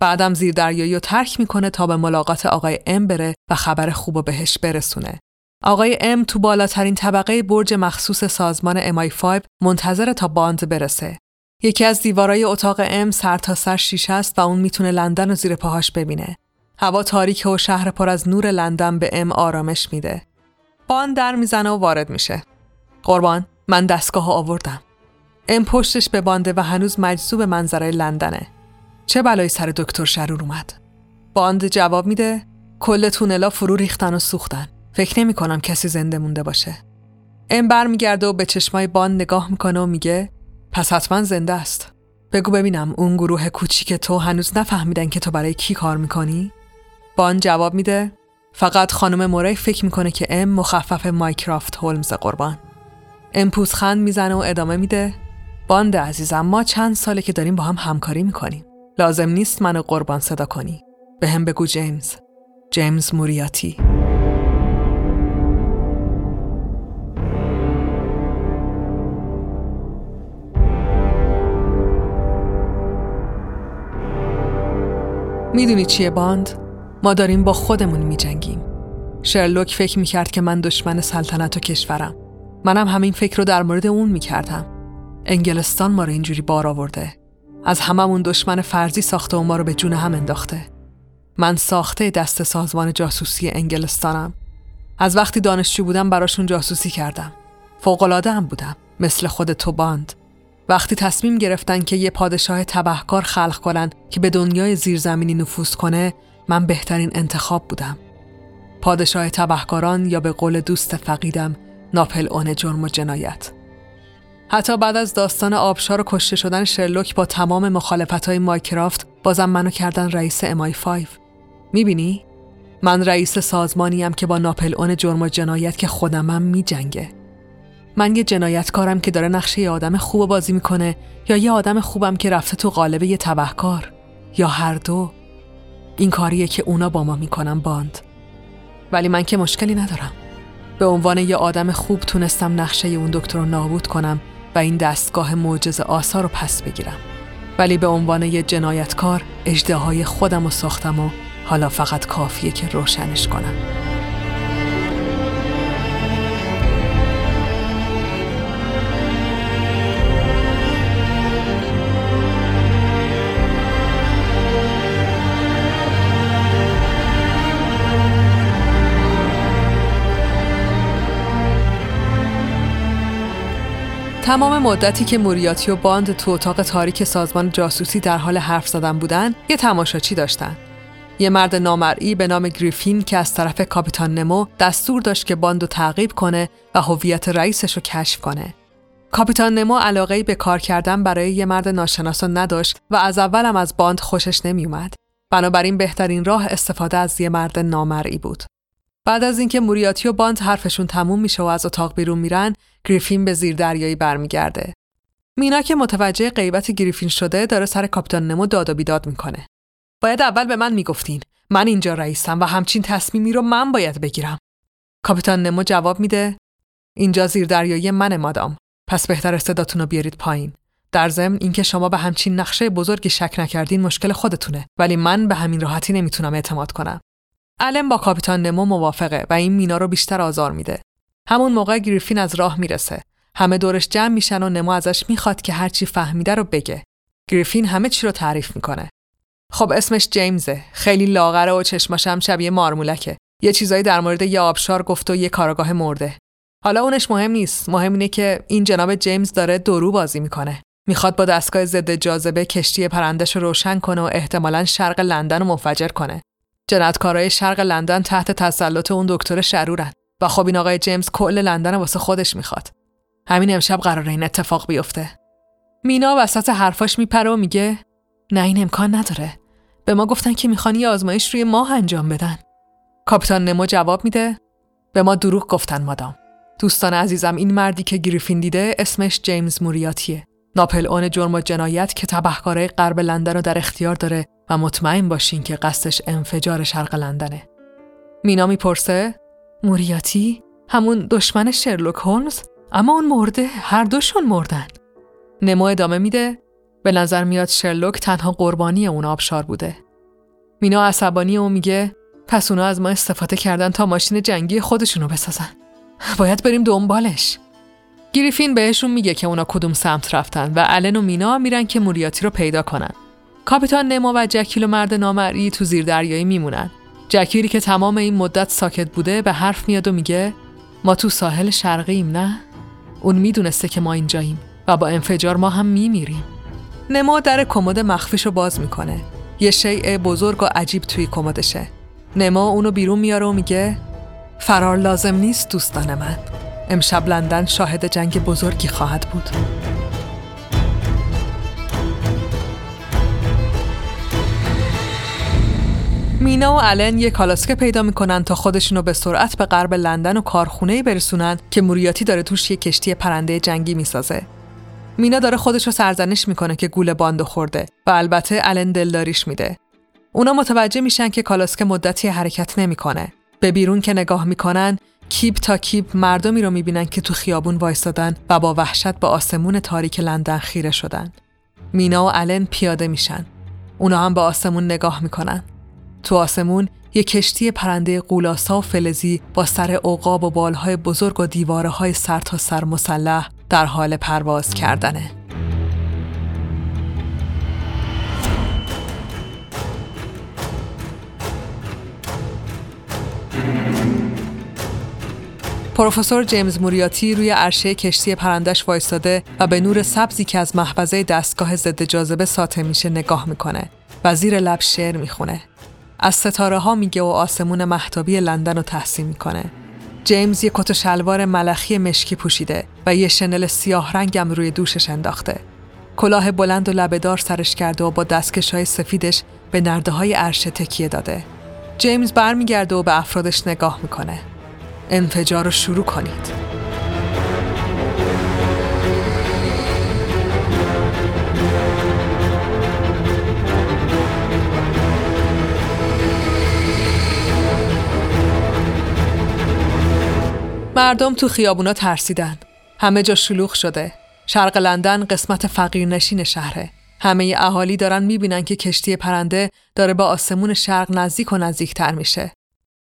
بعدم زیر دریایی رو ترک می‌کنه تا به ملاقات آقای ام بره و خبر خوب بهش برسونه. آقای ام تو بالاترین طبقه برج مخصوص سازمان MI5 منتظر تا باند برسه. یکی از دیوارای اتاق ام سر تا سر شیشه است و اون می‌تونه لندن رو زیر پاهاش ببینه. هوا تاریک و شهر پر از نور لندن به ام آرامش میده. باند در می‌زنه و وارد میشه. قربان من دستگاه آوردم. ام پشتش به بانده و هنوز مجذوب منظره لندنه. چه بلایی سر دکتر شرور اومد؟ باند جواب میده کل تونلا فرو ریختن و سوختن. فکر نمی کنم کسی زنده مونده باشه. ام برمیگرده و به چشمای باند نگاه می‌کنه و میگه پس حتما زنده است. بگو ببینم اون گروه کوچیک تو هنوز نفهمیدن که تو برای کی کار می‌کنی؟ باند جواب میده فقط خانم موری فکر می‌کنه که ام مخفف مایکرافت هولمز قربان. ام پوزخند می‌زنه و ادامه میده باند عزیزم ما چند ساله که داریم با هم همکاری می‌کنیم. لازم نیست منو قربان صدا کنی. به هم بگو جیمز. جیمز موریاتی. می‌دونی چیه باند؟ ما داریم با خودمون میجنگیم. شرلوک فکر می‌کرد که من دشمن سلطنت و کشورم. منم همین فکر رو در مورد اون می‌کردم. انگلستان ما رو اینجوری بار آورده. از هممون دشمن فرضی ساخته و ما رو به جون هم انداخته. من ساخته دست سازمان جاسوسی انگلستانم. از وقتی دانشجو بودم براشون جاسوسی کردم. فوقلاده هم بودم. مثل خود تو باند. وقتی تصمیم گرفتن که یه پادشاه تبهکار خلق کنن که به دنیای زیرزمینی نفوذ کنه من بهترین انتخاب بودم پادشاه تبهکاران یا به قول دوست فقیدم ناپل اون جرم و جنایت حتی بعد از داستان آبشار و کشته شدن شرلوک با تمام مخالفت های مایکرافت بازم منو کردن رئیس امای 5 می‌بینی؟ من رئیس سازمانیم که با ناپل اون جرم و جنایت که خودمم میجنگه. من یه جنایتکارم که داره نقشه یه آدم خوب بازی می‌کنه یا یه آدم خوبم که رفته تو قالب یه تبهکار یا هر دو. این کاریه که اونا با ما می‌کنن باند. ولی من که مشکلی ندارم. به عنوان یه آدم خوب تونستم نقشه اون دکتر رو نابود کنم و این دستگاه معجزه آسا رو پس بگیرم. ولی به عنوان یه جنایتکار اجده خودم رو ساختم و حالا فقط کافیه که روشنش کنم. تمام مدتی که موریاتی و باند تو اتاق تاریک سازمان جاسوسی در حال حرف زدن بودن یه تماشاچی داشتن یه مرد نامرئی به نام گریفین که از طرف کاپیتان نمو دستور داشت که باندو تعقیب کنه و هویت رئیسش رو کشف کنه. کاپیتان نمو علاقه به کار کردن برای یه مرد ناشناس نداشت و از اولم از باند خوشش نمیومد. بنابراین بهترین راه استفاده از یه مرد نامرئی بود. بعد از اینکه موریاتی و باند حرفشون تموم میشه و از اتاق بیرون میرن گریفین به زیر دریایی برمیگرده. مینا که متوجه غیبت گریفین شده داره سر کاپیتان نمو داد و بیداد می‌کنه. باید اول به من می‌گفتین. من اینجا رئیسم و همچین تصمیمی رو من باید بگیرم. کاپیتان نمو جواب میده. اینجا زیر دریایی من مادام. پس بهتر صداتون رو بیارید پایین. در ضمن اینکه شما به همچین نقشه بزرگی شک نکردین مشکل خودتونه. ولی من به همین راحتی نمی‌تونم اعتماد کنم. الم با کاپیتان نمو موافقه و این مینا رو بیشتر آزار میده. همون موقع گریفین از راه می‌رسه. همه دورش جمع میشن و نمو ازش می‌خواد که هرچی فهمیده رو بگه. گریفین همه چی رو تعریف می‌کنه. خب اسمش جیمزه. خیلی لاغره و چشماش هم شبیه مارمولکه. یه چیزایی در مورد یه آبشار گفت و یه کارگاه مرده. حالا اونش مهم نیست. مهم اینه که این جناب جیمز داره درو بازی می‌کنه. می‌خواد با دستگاه ضد جاذبه کشتی پرندش رو روشن کنه و احتمالا شرق لندن رو منفجر کنه. جنایتکارای شرق لندن تحت تسلط اون دکتر شرورن. و خب این آقای جیمز کل لندن واسه خودش می‌خواد. همین امشب قراره این اتفاق بیفته. مینا وسط حرفاش میپره و میگه نه این امکان نداره. به ما گفتن که می‌خوان یه آزمایش روی ماه انجام بدن. کاپیتان نمو جواب میده به ما دروغ گفتن مادام. دوستان عزیزم این مردی که گریفین دیده اسمش جیمز موریاتیه. ناپل اون جرم و جنایت که تبهکارای غرب لندن رو در اختیار داره و مطمئن باشین که قصدش انفجار شرق لندنه. مینا می‌پرسه موریاتی همون دشمن شرلوک هولمز اما اون مرده هر دوشون مردن. نمو ادامه میده به نظر میاد شرلوک تنها قربانی اون آبشار بوده. مینا عصبانی و میگه پس اونا از ما استفاده کردن تا ماشین جنگی خودشونو بسازن. باید بریم دنبالش. گریفین بهشون میگه که اونا کدوم سمت رفتن و الن و مینا میرن که موریاتی رو پیدا کنن. کاپیتان نمو و جکیل و مرد نامرئی تو زیر دریایی میمونن. جکیلی که تمام این مدت ساکت بوده به حرف میاد و میگه ما تو ساحل شرقیم نه؟ اون می‌دونسته که ما اینجاییم. و با انفجار ما هم میمیریم نمو در کمد مخفیشو باز می‌کنه یه شیء بزرگ و عجیب توی کمدشه نمو اونو بیرون میاره و میگه فرار لازم نیست دوستان من امشب لندن شاهد جنگ بزرگی خواهد بود مینا و الن یه کالاسکه پیدا می‌کنن تا خودشونو به سرعت به غرب لندن و کارخونه برسونن که موریاتی داره توش یه کشتی پرنده جنگی می‌سازه. مینا داره خودش رو سرزنش می‌کنه که گول باندو خورده و البته الن دلداریش میده. اونا متوجه میشن که کالاسکه مدتی حرکت نمی‌کنه. به بیرون که نگاه می‌کنن کیب تا کیب مردمی رو می‌بینن که تو خیابون وایستادن و با وحشت به آسمون تاریک لندن خیره شدن. مینا و الن پیاده میشن. اونا هم به آسمون نگاه می‌کنن. تو آسمون یه کشتی پرنده قولاسا و فلزی با سر عقاب و بالهای بزرگ و دیواره های سر تا سر مسلح در حال پرواز کردنه. پروفسور جیمز موریاتی روی عرشه کشتی پرندش وایستاده و به نور سبزی که از محفظه دستگاه ضد جاذبه ساطع میشه نگاه می‌کنه و زیر لب شعر می‌خونه. از ستاره ها میگه و آسمون محتابی لندن رو تحسین می‌کنه. جیمز یه کت و شلوار ملخی مشکی پوشیده و یه شنل سیاه رنگم روی دوشش انداخته. کلاه بلند و لبهدار سرش کرده و با دستکش های سفیدش به نرده های عرشه تکیه داده. جیمز برمیگرده و به افرادش نگاه می‌کنه. انفجار رو شروع کنید. مردم تو خیابونا ترسیدن. همه جا شلوغ شده. شرق لندن قسمت فقیرنشین شهره. همه اهالی دارن می‌بینن که کشتی پرنده داره با آسمون شرق نزدیک و نزدیکتر میشه.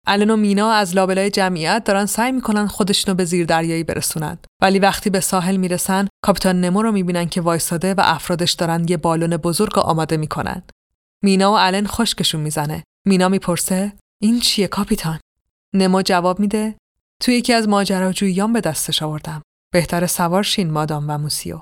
الن و مینا از لابلای جمعیت دارن سعی می‌کنن خودشونو به زیر دریایی برسونن ولی وقتی به ساحل می‌رسن کاپیتان نمو رو می‌بینن که وایساده و افرادش دارن یه بالون بزرگ آماده می‌کنن مینا و الن خشکشون می‌زنه مینا می‌پرسه این چیه کاپیتان نمو جواب میده توی یکی از ماجراجوییان به دستش آوردم. بهتر سوار شین مادام و موسیو.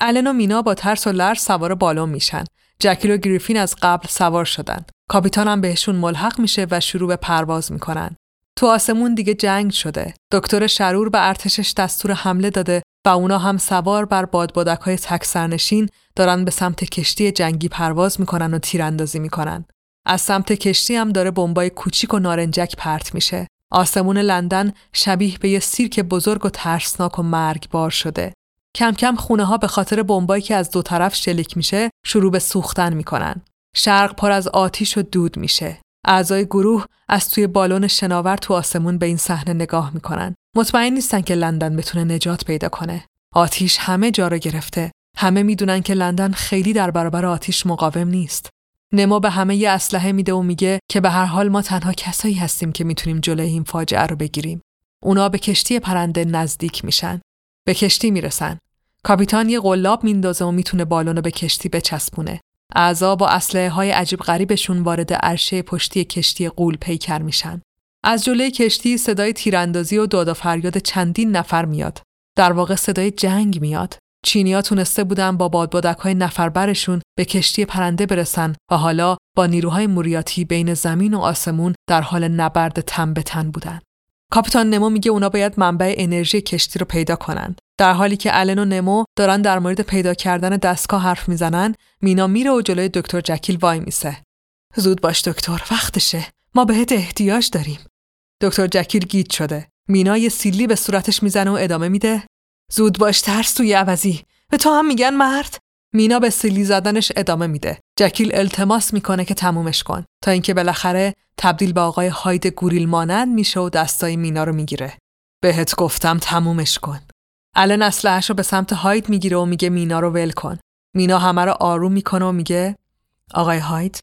الن و مینا با ترس و لرز سوار بالون میشن. جکیل و گریفین از قبل سوار شدن. کاپیتان هم بهشون ملحق میشه و شروع به پرواز می‌کنن. تو آسمون دیگه جنگ شده. دکتر شرور به ارتشش دستور حمله داده و اونا هم سوار بر بادبادک های تک سرنشین دارن به سمت کشتی جنگی پرواز می‌کنن و تیراندازی می‌کنن. از سمت کشتی هم داره بمبای کوچیک و نارنجک پرت میشه. آسمون لندن شبیه به یه سیرک بزرگ و ترسناک و مرگبار شده. کم کم خونه ها به خاطر بمبایی که از دو طرف شلیک میشه شروع به سوختن می‌کنن. شرق پر از آتیش و دود میشه. اعضای گروه از توی بالون شناور تو آسمون به این صحنه نگاه می‌کنن. مطمئن نیستن که لندن بتونه نجات پیدا کنه. آتیش همه جا رو گرفته. همه می‌دونن که لندن خیلی در برابر آتیش مقاوم نیست. نما به همه یه اسلحه میده و میگه که به هر حال ما تنها کسایی هستیم که می‌تونیم جلوی این فاجعه رو بگیریم. اونا به کشتی پرنده نزدیک میشن. به کشتی می‌رسن. کاپیتان یه قلاب میندازه و می‌تونه بالون رو به کشتی بچسبونه. اعضا با اسلحه های عجیب غریبشون وارد عرشه پشتی کشتی قول پیکر میشن. از جلوی کشتی صدای تیراندازی و داد و فریاد چندین نفر میاد. در واقع صدای جنگ میاد. چینیا تونسته بودن با بادبادک های نفربرشون به کشتی پرنده برسن و حالا با نیروهای موریاتی بین زمین و آسمون در حال نبرد تن به تن بودن. کاپیتان نمو میگه اونا باید منبع انرژی کشتی رو پیدا کنن. در حالی که الن و نمو دارن در مورد پیدا کردن دستگاه حرف می‌زنن، مینا میره و جلوی دکتر جکیل وای میسه. زود باش دکتر، وقتشه. ما بهت احتیاج داریم. دکتر جکیل گیت شده. مینا یه سیلی به صورتش می‌زنه و ادامه میده. زود باش ترس توی عوضی. به تو هم میگن مرد. مینا به سیلی زدنش ادامه میده. جکیل التماس می‌کنه که تمومش کن. تا اینکه بالاخره تبدیل به آقای هاید گوریل مانند میشه و دستای مینا رو می‌گیره. بهت گفتم تمومش کن. الان اسلحه‌اش رو به سمت هاید می‌گیره و میگه مینا رو ول کن. مینا همه رو آروم می‌کنه و میگه آقای هاید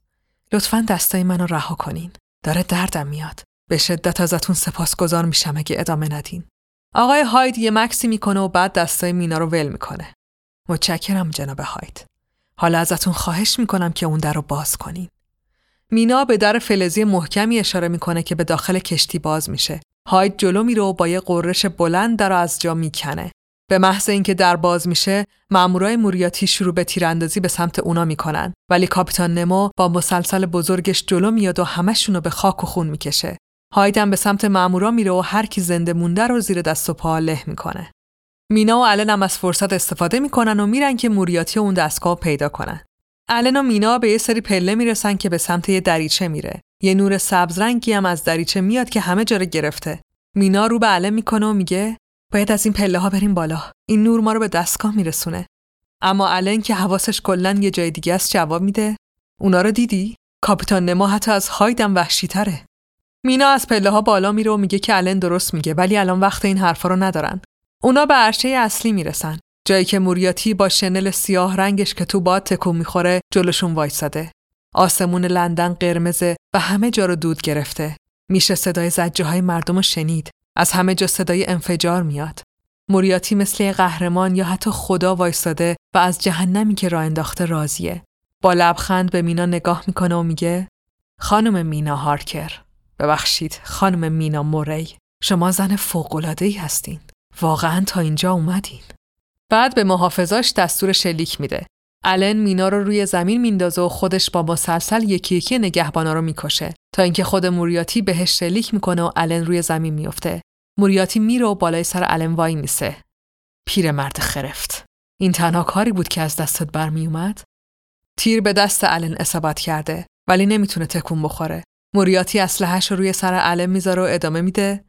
لطفا دستای منو رها کنین. داره دردم میاد. به شدت ازتون سپاسگزار میشم اگه ادامه ندین. آقای هاید یه مکسی می‌کنه و بعد دستای مینا رو ول می‌کنه. متشکرم جناب هاید. حالا ازتون خواهش می‌کنم که اون در رو باز کنین. مینا به در فلزی محکمی اشاره می‌کنه که به داخل کشتی باز میشه. هاید جلو میره و با یه قررش بلند در از جا می‌کنه. به محض اینکه در باز میشه مامورای موریاتی شروع به تیراندازی به سمت اونا می‌کنن ولی کاپیتان نمو با مسلسل بزرگش جلو میاد و همشون رو به خاک و خون می‌کشه هایدن به سمت مامورا میره و هر کی زنده مونده رو زیر دست و پا له می‌کنه. مینا و الن هم از فرصت استفاده می‌کنن و میرن که موریاتی اون دستگاه پیدا کنن. الن و مینا به یه سری پله می‌رسن که به سمت یه دریچه میره. یه نور سبز رنگی هم از دریچه میاد که همه جا رو گرفته. مینا رو به الن می‌کنه و میگه باید از این پله ها بریم بالا. این نور ما رو به دستگاه میرسونه. اما الن که حواسش کلا یه جای دیگه است جواب میده اونا رو دیدی؟ کاپیتان نما حتی از هایدم وحشی تره. مینا از پله ها بالا میره و میگه که الن درست میگه ولی الان وقت این حرفا رو ندارن. اونا به عرشه اصلی می‌رسن جایی که موریاتی با شنل سیاه رنگش که تو باد تکون می‌خوره جلوشون وایساده. آسمون لندن قرمزه و همه جا رو دود گرفته. میشه صدای زجه های مردم رو شنید. از همه جا صدای انفجار میاد. موریاتی مثل قهرمان یا حتی خدا وایستاده و از جهنمی که راه انداخته راضیه. با لبخند به مینا نگاه می‌کنه و میگه خانم مینا هارکر. ببخشید خانم مینا موری شما زن فوق‌العاده‌ای هستین. واقعا تا اینجا اومدین. بعد به محافظاش دستور شلیک میده. الن مینا رو روی زمین میندازه و خودش با مسلسل یکی یکی نگهبانا رو می‌کشه تا اینکه خود موریاتی بهش شلیک می‌کنه و الن روی زمین میفته. موریاتی میره و بالای سر الن وای میسه. مرد خرفت. این تنها کاری بود که از دستت برمیومد؟ تیر به دست الن اصابت کرده ولی نمی‌تونه تکون بخوره. موریاتی اسلحه‌اش رو روی سر الن می‌ذاره و ادامه میده.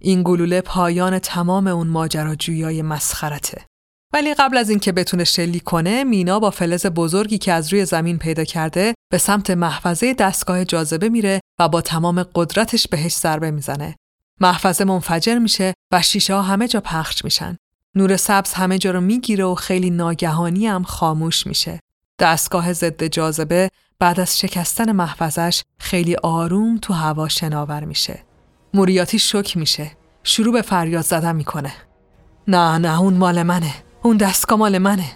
این گلوله پایان تمام اون ماجراجویی مسخرته. ولی قبل از اینکه بتونه شلیک کنه مینا با فلز بزرگی که از روی زمین پیدا کرده به سمت محفظه دستگاه جاذبه میره و با تمام قدرتش بهش ضربه می‌زنه محفظه منفجر میشه و شیشه ها همه جا پخش میشن نور سبز همه جا رو می‌گیره و خیلی ناگهانی هم خاموش میشه دستگاه ضد جاذبه بعد از شکستن محفظش خیلی آروم تو هوا شناور میشه. موریاتی شک میشه. شروع به فریاد زدن می‌کنه. نه نه اون مال منه. اون دستگاه مال منه.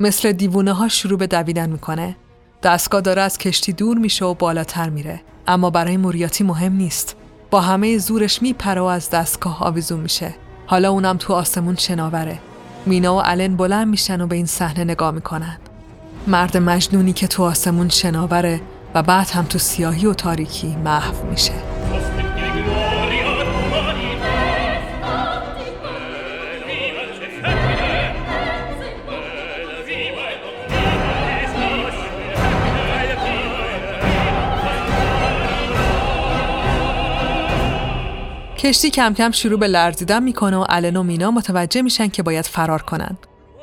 مثل دیوونه ها شروع به دویدن می‌کنه. دستگاه داره از کشتی دور میشه و بالاتر میره. اما برای موریاتی مهم نیست. با همه زورش میپره و از دستگاه آویزون میشه. حالا اونم تو آسمون شناوره. مینا و الن بلند میشن و به این صحنه نگاه می‌کنن. مرد مجنونی که تو آسمون شناوره و بعد هم تو سیاهی و تاریکی محو میشه کشتی کم کم شروع به لرزیدن می‌کنه و الن مینا متوجه میشن که باید فرار کنن.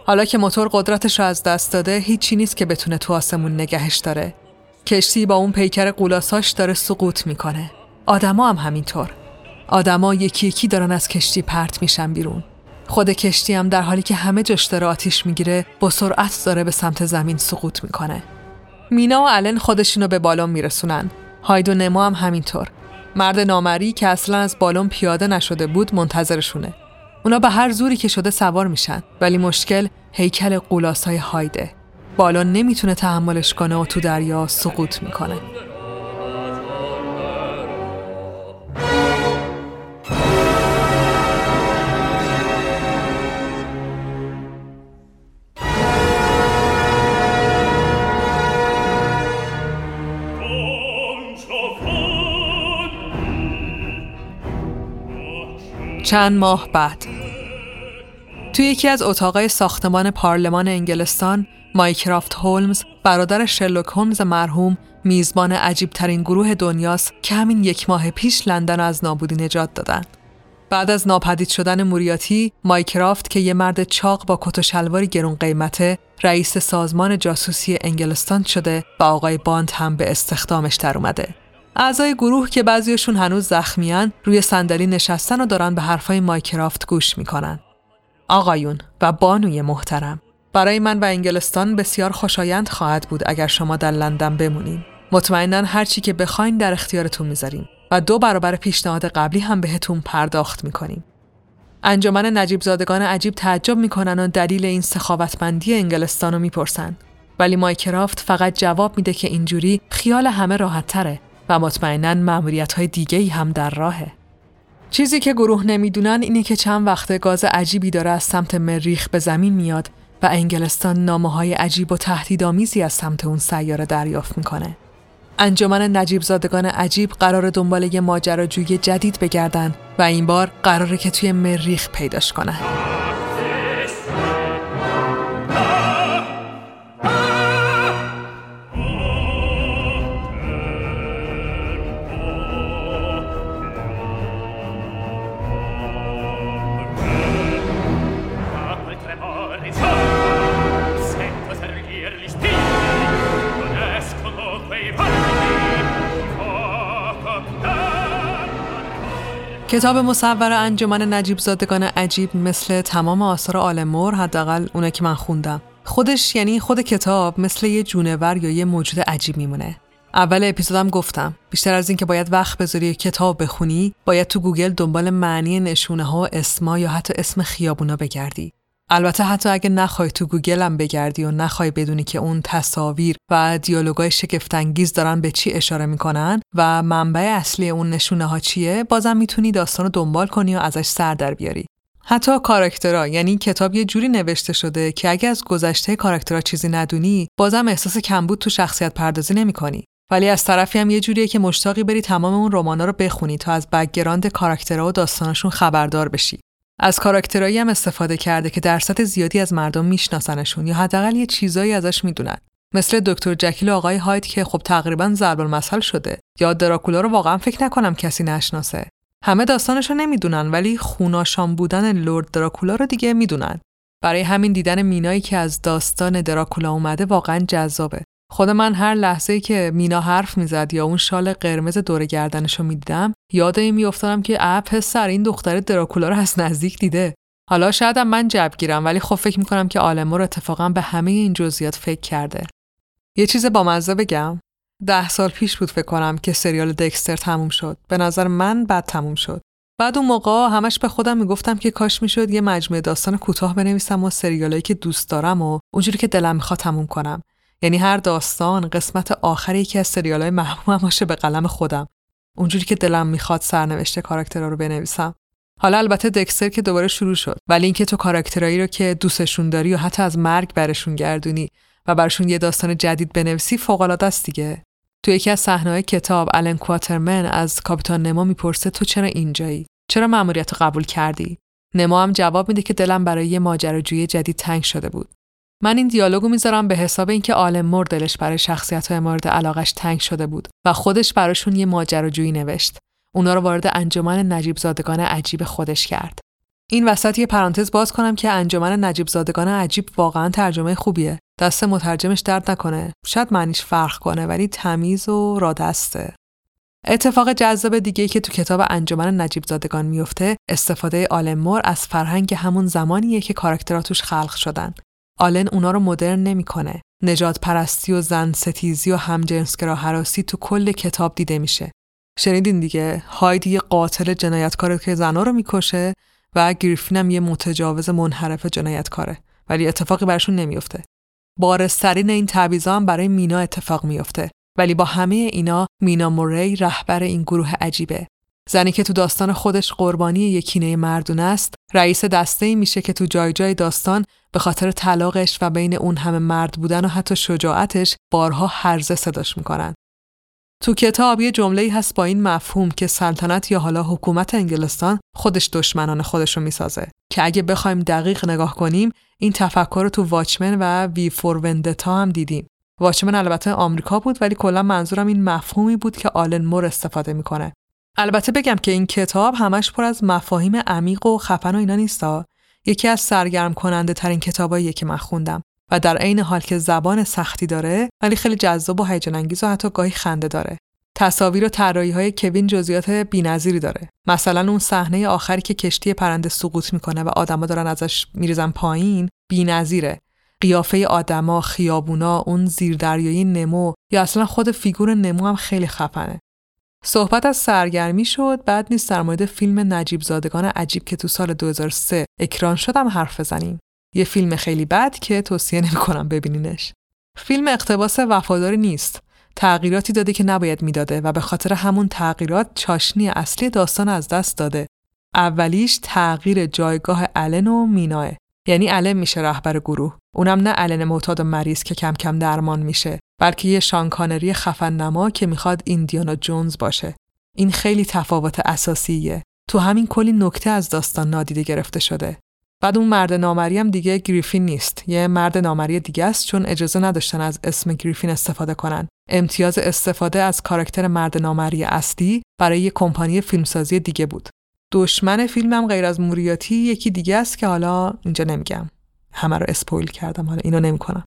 حالا که موتور قدرتش از دست داده هیچی نیست که بتونه تو آسمون نگهش داره. کشتی با اون پیکر قولاساش داره سقوط می‌کنه. آدما هم همینطور. آدما یکی یکی دارن از کشتی پرت میشن بیرون. خود کشتی هم در حالی که همه جاش داره آتیش می‌گیره با سرعت داره به سمت زمین سقوط می‌کنه. مینا و الن خودشونو به بالون میرسونن. هاید و نمو هم همینطور. مرد نامری که اصلا از بالون پیاده نشده بود منتظرشونه. اونا به هر زوری که شده سوار میشن ولی مشکل هیکل قولاسای هایده. بالون نمی‌تونه تحملش کنه و تو دریا سقوط می‌کنه. چند ماه بعد توی یکی از اتاقای ساختمان پارلمان انگلستان مایکرافت هولمز برادر شرلوک هولمز مرحوم میزبان عجیب ترین گروه دنیاست که همین یک ماه پیش لندن از نابودی نجات دادن. بعد از ناپدید شدن موریاتی، مایکرافت که یه مرد چاق با کت و شلواری گرون قیمته، رئیس سازمان جاسوسی انگلستان شده و آقای باند هم به استخدامش در اومده. اعضای گروه که بعضیشون هنوز زخمیان روی صندلی نشستن و دارن به حرفای مایکرافت گوش می‌کنن. آقایون و بانوی محترم برای من و انگلستان بسیار خوشایند خواهد بود اگر شما در لندن بمونین. مطمئنا هر چی که بخواین در اختیارتون می‌ذاریم و دو برابر پیشنهاد قبلی هم بهتون پرداخت می‌کنیم. انجمن نجیب زادگان عجیب تعجب می‌کنن و دلیل این سخاوتمندی انگلستان رو می‌پرسن. ولی مایکرافت فقط جواب میده که اینجوری خیال همه راحت تره و مطمئنا معمولیت های دیگه هم در راهه. چیزی که گروه نمی‌دونن اینه که چند وقته گاز عجیبی داره از سمت مریخ به زمین میاد و انگلستان نامه های عجیب و تهدیدآمیزی از سمت اون سیاره دریافت می‌کنه. انجمن نجیب زادگان عجیب قرار دنبال یه ماجراجویی جدید بگردن و این بار قراره که توی مریخ پیداش کنن. کتاب مصور انجمن نجیب زادگان عجیب مثل تمام آثار آلن مور حداقل اونه که من خوندم. خودش یعنی خود کتاب مثل یه جونور یا یه موجود عجیب میمونه. اول اپیزودم گفتم بیشتر از اینکه باید وقت بذاری کتاب بخونی باید تو گوگل دنبال معنی نشونه ها و اسما یا حتی اسم خیابونا بگردی. البته حتی اگه نخوای تو گوگل هم بگردی و نخوای بدونی که اون تصاویر و دیالوگای شگفتانگیز دارن به چی اشاره می‌کنن و منبع اصلی اون نشونه ها چیه بازم می‌تونی داستان رو دنبال کنی و ازش سر در بیاری. حتی کاراکترها یعنی کتاب یه جوری نوشته شده که اگه از گذشته کاراکترها چیزی ندونی بازم احساس کمبود تو شخصیت پردازی نمی‌کنی. ولی از طرفی هم یه جوریه که مشتاقی بری تمام اون رمانا رو بخونی تا از background کاراکترها و داستانشون خبردار بشی. از کاراکترایی هم استفاده کرده که درصد زیادی از مردم میشناسنشون یا حداقل یه چیزایی ازش می‌دونن. مثل دکتر جکیل و آقای هاید که خب تقریبا ضرب المثل شده. یا دراکولا رو واقعا فکر نکنم کسی نشناسه. همه داستانش رو نمی‌دونن ولی خوناشان بودن لرد دراکولا رو دیگه می‌دونن. برای همین دیدن مینایی که از داستان دراکولا اومده واقعا جذابه. خود من هر لحظه که مینا حرف می‌زد یا اون شال قرمز دور گردنشو می‌دیدم یاد این میافتادم که اه پسر این دختر دراکولا رو از نزدیک دیده. حالا شاید من جب گیرم ولی خب فکر می‌کنم که آلمور اتفاقا به همه این جزئیات فکر کرده. یه چیز با مزه بگم. ده سال پیش بود فکر کنم که سریال دکستر تموم شد. به نظر من بد تموم شد. بعد اون موقع همش به خودم می‌گفتم که کاش می‌شد یه مجموعه داستان کوتاه بنویسم و سریالایی که دوست دارم و اونجوری که دلم می‌خواد تموم کنم. یعنی هر داستان قسمت آخری یکی از سریال های محبوبم باشه به قلم خودم. اونجوری که دلم می‌خواد سرنوشت کاراکترها رو بنویسم. حالا البته دکستر که دوباره شروع شد. ولی اینکه تو کاراکترایی رو که دوستشون داری و حتی از مرگ برشون گردونی و برشون یه داستان جدید بنویسی فوق العاده است دیگه. تو یکی از صحنه‌های کتاب الن کواترمن از کاپیتان نما می‌پرسه تو چرا اینجایی؟ چرا مأموریت قبول کردی؟ نما هم جواب میده که دلم برای یه ماجراجویی جدید تنگ شده بود. من این دیالوگو می‌ذارم به حساب اینکه عالم مر دلش برای شخصیت های مورد علاقش تنگ شده بود و خودش براشون یه ماجراجویی نوشت. اونا رو وارد انجمن نجیب زادگان عجیب خودش کرد. این وسط یه پرانتز باز کنم که انجمن نجیب زادگان عجیب واقعا ترجمه خوبیه. دست مترجمش درد نکنه. شاید معنیش فرق کنه ولی تمیز و رادسته. اتفاق جذاب دیگه که تو کتاب انجمن نجیب زادگان میفته استفاده مر از فرهنگ همون زمانیه که کاراکتراتوش خلق شدن آلن اونا رو مدرن نمی‌کنه. نجات پرستی و زن ستیزی و همجنسگرا حراسی تو کل کتاب دیده میشه. شنیدین دیگه هایدی یه قاتل جنایتکاره که زنا رو می‌کشه و گریفین هم یه متجاوز منحرف جنایتکاره ولی اتفاقی برشون نمیفته. بارسترین این تعویضا هم برای مینا اتفاق میفته ولی با همه اینا مینا موری رهبر این گروه عجیبه زنی که تو داستان خودش قربانی یکینه مردونه است رئیس دسته ای میشه که تو جای جای داستان به خاطر طلاقش و بین اون همه مرد بودن و حتی شجاعتش بارها هرزه صداش می‌کنن. تو کتاب یه جمله هست با این مفهوم که سلطنت یا حالا حکومت انگلستان خودش دشمنان خودش رو می‌سازه که اگه بخوایم دقیق نگاه کنیم این تفکر رو تو واچمن و وی فور وندتا هم دیدیم. واچمن البته آمریکا بود ولی کلا منظورم این مفهومی بود که آلن مور استفاده می‌کنه البته بگم که این کتاب همش پر از مفاهیم عمیق و خفن و اینا نیستا. یکی از سرگرم کننده ترین کتاباییه که من خوندم و در عین حال که زبان سختی داره ولی خیلی جذاب و هیجان انگیز و حتی گاهی خنده داره. تصاویر و طراحی های کوین جزئیات بی‌نظیری داره. مثلا اون صحنه آخری که کشتی پرنده سقوط می‌کنه و آدما دارن ازش میریزن پایین بی‌نظیره. قیافه آدما خیابونا اون زیردریایی نمو یا اصلا خود فیگور نمو هم خیلی خفنه. صحبت از سرگرمی شد بعد نیست در مورد فیلم نجیب زادگان عجیب که تو سال 2003 اکران شدم حرف بزنیم. یه فیلم خیلی بد که توصیه نمی‌کنم ببینینش. فیلم اقتباس وفاداری نیست. تغییراتی داده که نباید می‌داده و به خاطر همون تغییرات چاشنی اصلی داستان از دست داده. اولیش تغییر جایگاه الن و میناه یعنی الن میشه رهبر گروه. اونم نه الن معتاد و مریض که کم کم درمان میشه بلکه یه شانکانری خفن نما که می‌خواد ایندیانا جونز باشه. این خیلی تفاوت اساسیه. تو همین کلی نکته از داستان نادیده گرفته شده. بعد اون مرد نامری هم دیگه گریفین نیست. یه مرد نامری دیگه است چون اجازه نداشتن از اسم گریفین استفاده کنن. امتیاز استفاده از کاراکتر مرد نامری اصلی برای یه کمپانی فیلمسازی دیگه بود. دشمن فیلمم غیر از موریاتی یکی دیگه است که حالا اینجا نمیگم. همه رو اسپویل کردم حالا اینو نمی‌کنم.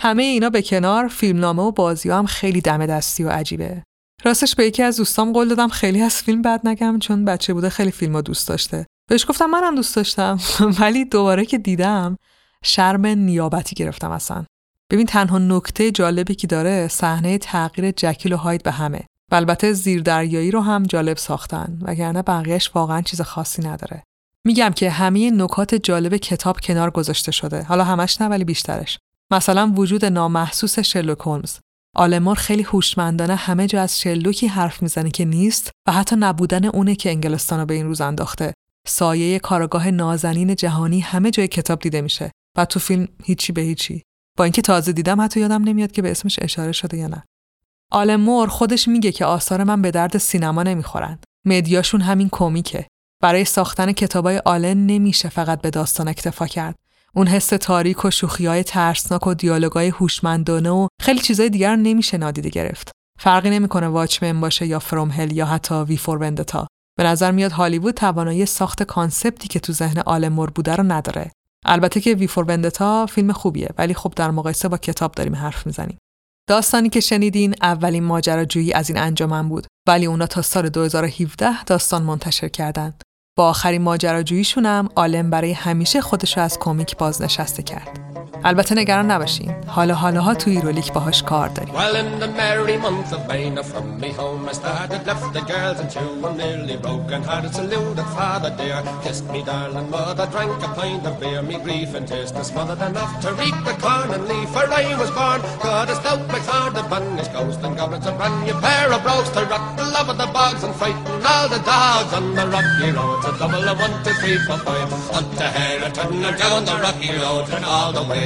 همه اینا به کنار فیلمنامه و بازی هم خیلی دم دستی و عجیبه. راستش به یکی از دوستام قول دادم خیلی از فیلم بد نگم چون بچه بوده خیلی فیلم دوست داشته. بهش گفتم منم دوست داشتم ولی دوباره که دیدم شرم نیابتی گرفتم اصلا. ببین تنها نکته جالبی که داره صحنه تغییر جکیل و هاید به همه. و البته زیردریایی رو هم جالب ساختن وگرنه بقیهش واقعا چیز خاصی نداره. میگم که همه نکات جالب کتاب کنار گذاشته شده. حالا همش نه ولی بیشترش. مثلا وجود نامحسوس شرلوک هولمز. آلمور خیلی هوشمندانه همه جا از شرلوکی حرف می‌زنه که نیست و حتی نبودن اونه که انگلستان رو به این روز انداخته. سایه کارگاه نازنین جهانی همه جای کتاب دیده میشه و تو فیلم هیچی به هیچی. با اینکه تازه دیدم حتی یادم نمیاد که به اسمش اشاره شده یا نه. آلن مور خودش میگه که آثار من به درد سینما نمی‌خورن. media شون همین کمیکه برای ساختن کتابای آلن نمیشه فقط به داستان اکتفا کرد. اون حس تاریک و شوخیای ترسناک و دیالوگای هوشمندانه و خیلی چیزای دیگر نمیشه نادیده گرفت. فرقی نمی‌کنه Watchmen باشه یا From Hell یا حتی V for Vendetta. به نظر میاد هالیوود توانایی ساخت concept ی که تو ذهن آلن مور بوده رو نداره. البته که وی فور وندتا فیلم خوبیه ولی خب در مقایسه با کتاب داریم حرف می‌زنیم. داستانی که شنیدین اولین ماجراجویی از این انجامن بود ولی اونا تا سال 2017 داستان منتشر کردند. با آخرین ماجراجوییشون هم آلم برای همیشه خودش از کمیک بازنشسته کرد. البته نگران نباشین. حالا حالاها تو ایرولیک باهاش کار داریم. Well,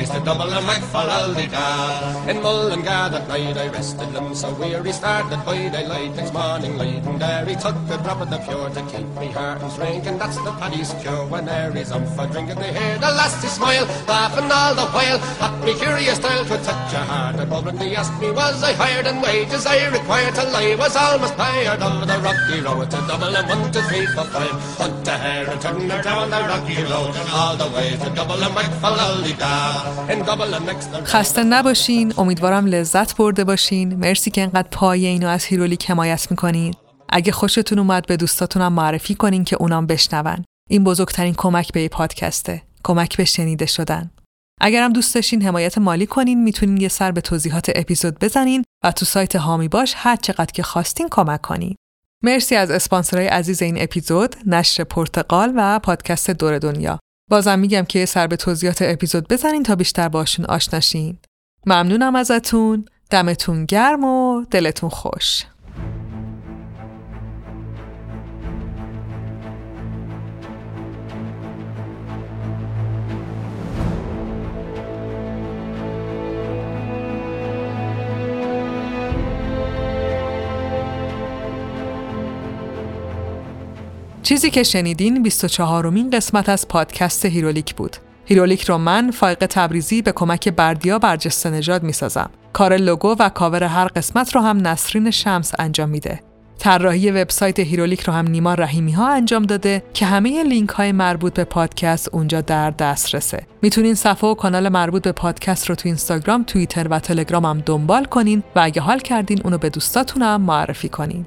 chased a double and MacFarrelly car. In Mullingar that night I rested them so weary started by daylight. Next morning late and there he took a drop of the pure to keep me heart and strength, and that's the paddy's cure. When there is off a drink and they hear the lassie smile, laughing all the while at me curious style could touch a heart. And they asked me was I hired and wages I required till I was almost tired of the rocky road to double and one to three for five. Hunt the hair and turn her down the rocky road all the way to double and MacFarrelly car. خسته نباشین. امیدوارم لذت برده باشین. مرسی که انقدر پای اینو از هیرولیک حمایت می‌کنین. اگه خوشتون اومد به دوستاتونم معرفی کنین که اونام بشنون. این بزرگترین کمک به پادکسته. کمک به شنیده شدن. اگرم دوست داشتین حمایت مالی کنین می‌تونین یه سر به توضیحات اپیزود بزنین و تو سایت هامی باش هر چقدر که خواستین کمک کنین. مرسی از اسپانسرهای عزیز این اپیزود نشر پرتقال و پادکست دور دنیا. بازم میگم که سر به توضیحات اپیزود بزنین تا بیشتر باشون آشناشین. ممنونم ازتون. دمتون گرم و دلتون خوش. چیزی که شنیدین 24 مین قسمت از پادکست هیرولیک بود. هیرولیک رو من فایق تبریزی به کمک بردیا برجسته نژاد می‌سازم. کار لوگو و کاور هر قسمت رو هم نسرین شمس انجام میده. طراحی وبسایت هیرولیک رو هم نیما رحیمی ها انجام داده که همه لینک های مربوط به پادکست اونجا در دسترسه. می‌تونین صفحه و کانال مربوط به پادکست رو تو اینستاگرام، توییتر و تلگرام هم دنبال کنین و اگه حال کردین اونو به دوستاتون هم معرفی کنین.